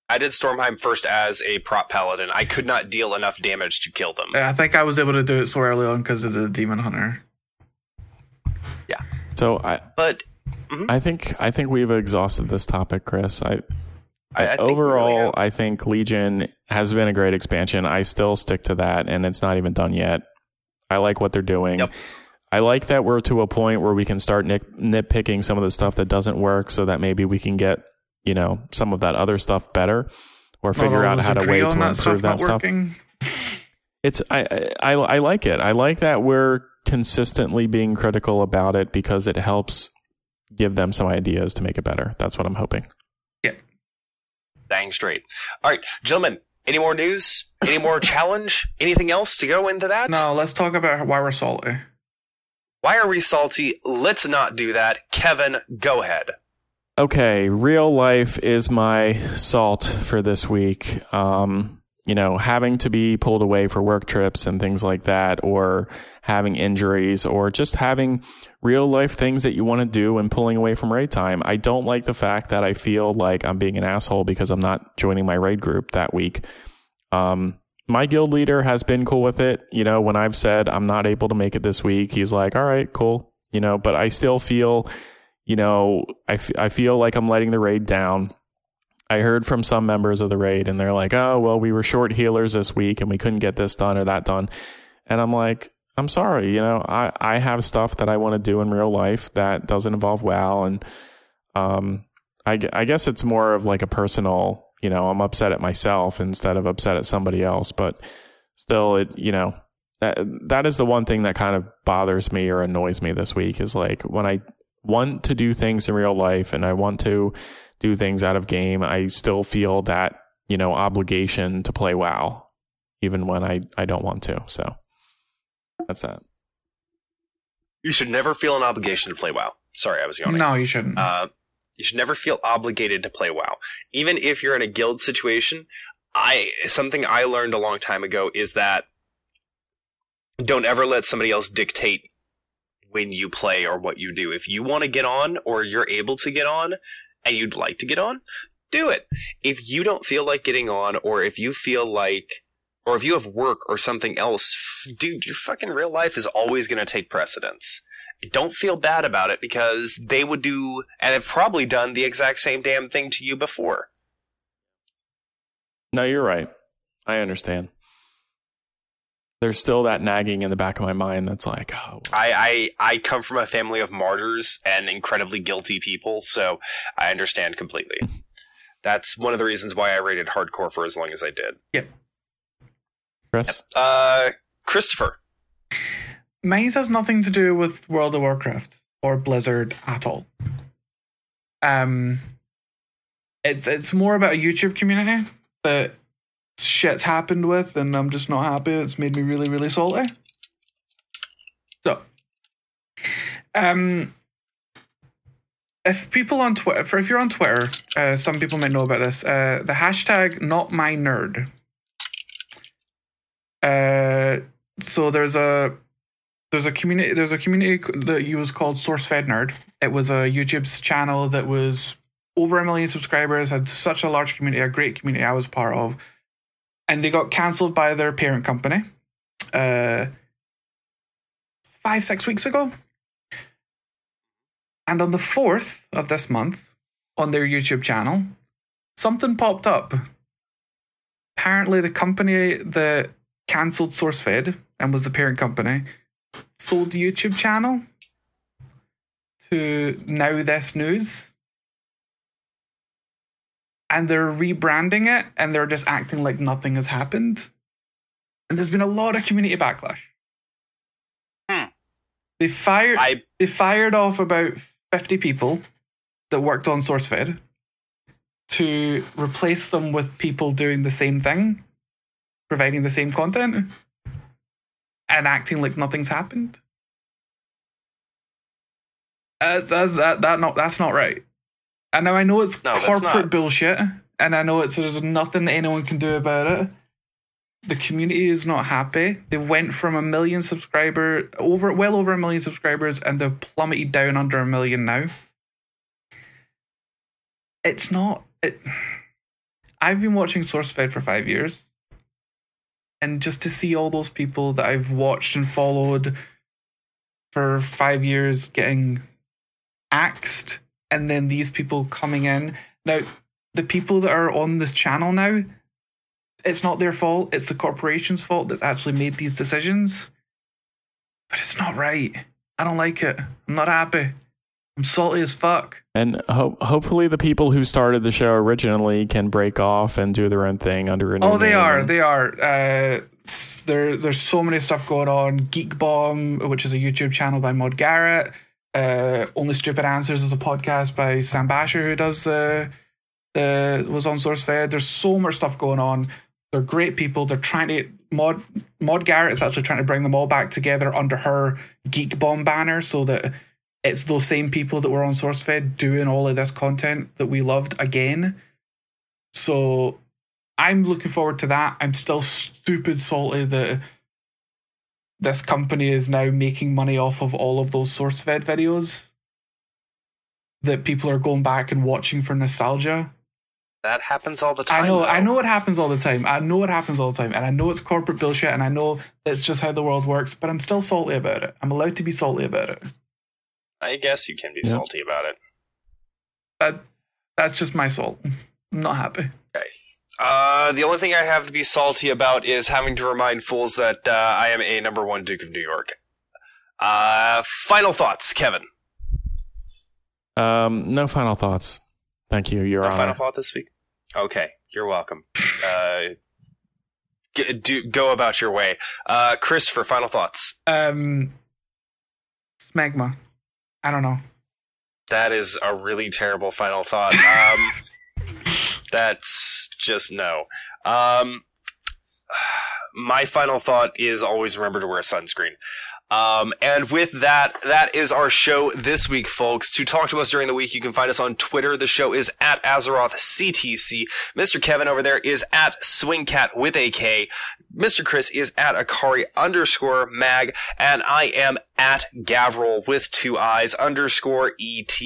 I did Stormheim first as a prot paladin. I could not deal enough damage to kill them. I think I was able to do it so early on because of the demon hunter. Yeah. So I, But mm-hmm. I think I think we've exhausted this topic, Chris. I, I, I overall, really. I think Legion has been a great expansion. I still stick to that, and it's not even done yet. I like what they're doing. Yep. I like that we're to a point where we can start nit- nitpicking some of the stuff that doesn't work, so that maybe we can get you know some of that other stuff better, or figure Not out how to agree way to that improve stuff that stuff. working. It's I, I I like it. I like that we're consistently being critical about it because it helps give them some ideas to make it better. That's what I'm hoping. Yeah. Dang straight. All right, gentlemen. Any more news? Any more [LAUGHS] challenge? Anything else to go into that? No, let's talk about why we're salty. Why are we salty? Let's not do that. Kevin, go ahead. Okay, real life is my salt for this week. Um, you know, having to be pulled away for work trips and things like that, or having injuries, or just having real life things that you want to do and pulling away from raid time. I don't like the fact that I feel like I'm being an asshole because I'm not joining my raid group that week. Um, my guild leader has been cool with it. You know, when I've said I'm not able to make it this week, he's like, all right, cool. You know, but I still feel you know, I, f- I feel like I'm letting the raid down. I heard from some members of the raid and they're like, oh, well, we were short healers this week and we couldn't get this done or that done. And I'm like, I'm sorry, you know, I, I have stuff that I want to do in real life that doesn't involve WoW. And um, I, I guess it's more of like a personal, you know, I'm upset at myself instead of upset at somebody else. But still, it, you know, that, that is the one thing that kind of bothers me or annoys me this week is like when I want to do things in real life and I want to do things out of game, I still feel that, you know, obligation to play WoW, even when I, I don't want to. So that's that. You should never feel an obligation to play WoW. Sorry, I was yawning. No, you shouldn't. Uh, you should never feel obligated to play WoW, even if you're in a guild situation. I something I learned a long time ago is that don't ever let somebody else dictate when you play or what you do. If you want to get on or you're able to get on and you'd like to get on, do it. If you don't feel like getting on or if you feel like or if you have work or something else, dude, your fucking real life is always going to take precedence don't feel bad about it because they would do and have probably done the exact same damn thing to you before. No, you're right. I understand. There's still that nagging in the back of my mind that's like, oh, I, I I come from a family of martyrs and incredibly guilty people, so I understand completely. [LAUGHS] That's one of the reasons why I rated hardcore for as long as I did. Yep. Chris? Uh, Christopher, Mine has nothing to do with World of Warcraft or Blizzard at all. Um, it's it's more about a YouTube community that shit's happened with, and I'm just not happy. It's made me really, really salty. So, um, if people on Twitter, for if you're on Twitter, uh, some people might know about this. Uh, the hashtag not my nerd Uh, so there's a there's a community there's a community that was called SourceFed Nerd. It was a YouTube's channel that was over a million subscribers, had such a large community, a great community I was part of, and they got cancelled by their parent company. Uh, five six weeks ago, and on the fourth of this month, on their YouTube channel, something popped up. Apparently, the company that cancelled SourceFed and was the parent company sold the YouTube channel to NowThis News. And they're rebranding it and they're just acting like nothing has happened. And there's been a lot of community backlash. Hmm. They fired I they fired off about 50 people that worked on SourceFed to replace them with people doing the same thing, providing the same content, and acting like nothing's happened. That's, that's, that, that not, that's not right. And now I know it's No, corporate bullshit, and I know it's there's nothing that anyone can do about it. The community is not happy. They went from a million subscriber over well over a million subscribers and they've plummeted down under a million now. It's not it I've been watching SourceFed for five years. And just to see all those people that I've watched and followed for five years getting axed and then these people coming in. Now, the people that are on this channel now, it's not their fault. It's the corporation's fault that's actually made these decisions. But it's not right. I don't like it. I'm not happy. I'm salty as fuck. And ho- hopefully, the people who started the show originally can break off and do their own thing under a Oh, they name are. They are. Uh, there, there's so many stuff going on. Geek Bomb, which is a YouTube channel by Maude Garrett. Uh, Only Stupid Answers is a podcast by Sam Bashor, who does the the was on SourceFed. There's so much stuff going on. They're great people. They're trying to Mod Maude Garrett is actually trying to bring them all back together under her Geek Bomb banner, so that it's those same people that were on SourceFed doing all of this content that we loved again. So I'm looking forward to that. I'm still stupid salty that this company is now making money off of all of those SourceFed videos that people are going back and watching for nostalgia. that happens all the time. I know, though. I know it happens all the time. I know it happens all the time, and I know it's corporate bullshit, and I know it's just how the world works. But I'm still salty about it. I'm allowed to be salty about it. I guess you can be Yeah. salty about it. That that's just my salt. I'm not happy. Uh, the only thing I have to be salty about is having to remind fools that uh, I am a number one Duke of New York. Uh, final thoughts, Kevin. Um, no final thoughts. Thank you, Your No Honor. final thought this week. Okay, you're welcome. Uh, g- do go about your way. Uh, Chris, for final thoughts. Um, smegma. I don't know. That is a really terrible final thought. Um, [LAUGHS] that's just no. Um, my final thought is always remember to wear sunscreen. Um, and with that, that is our show this week, folks. To talk to us during the week, you can find us on Twitter. The show is at Azeroth CTC. Mr. Kevin over there is at Swingkat with a K. Mr. Chris is at Akari underscore mag, and I am at Gavriil with two eyes underscore ET.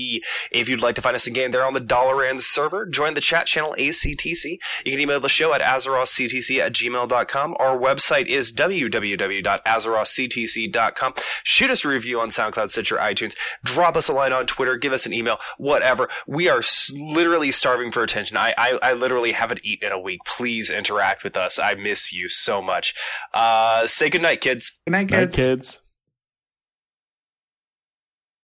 If you'd like to find us again there on the Dollar Dalaran server, join the chat channel ACTC. You can email the show at azerothctc at gmail.com. Our website is www.azerothctc.com. Shoot us a review on SoundCloud, Stitcher, iTunes. Drop us a line on Twitter. Give us an email. Whatever. We are literally starving for attention. I, I, I literally haven't eaten in a week. Please interact with us. I miss you so much. Uh, say goodnight, kids. Good night, Night, kids. kids.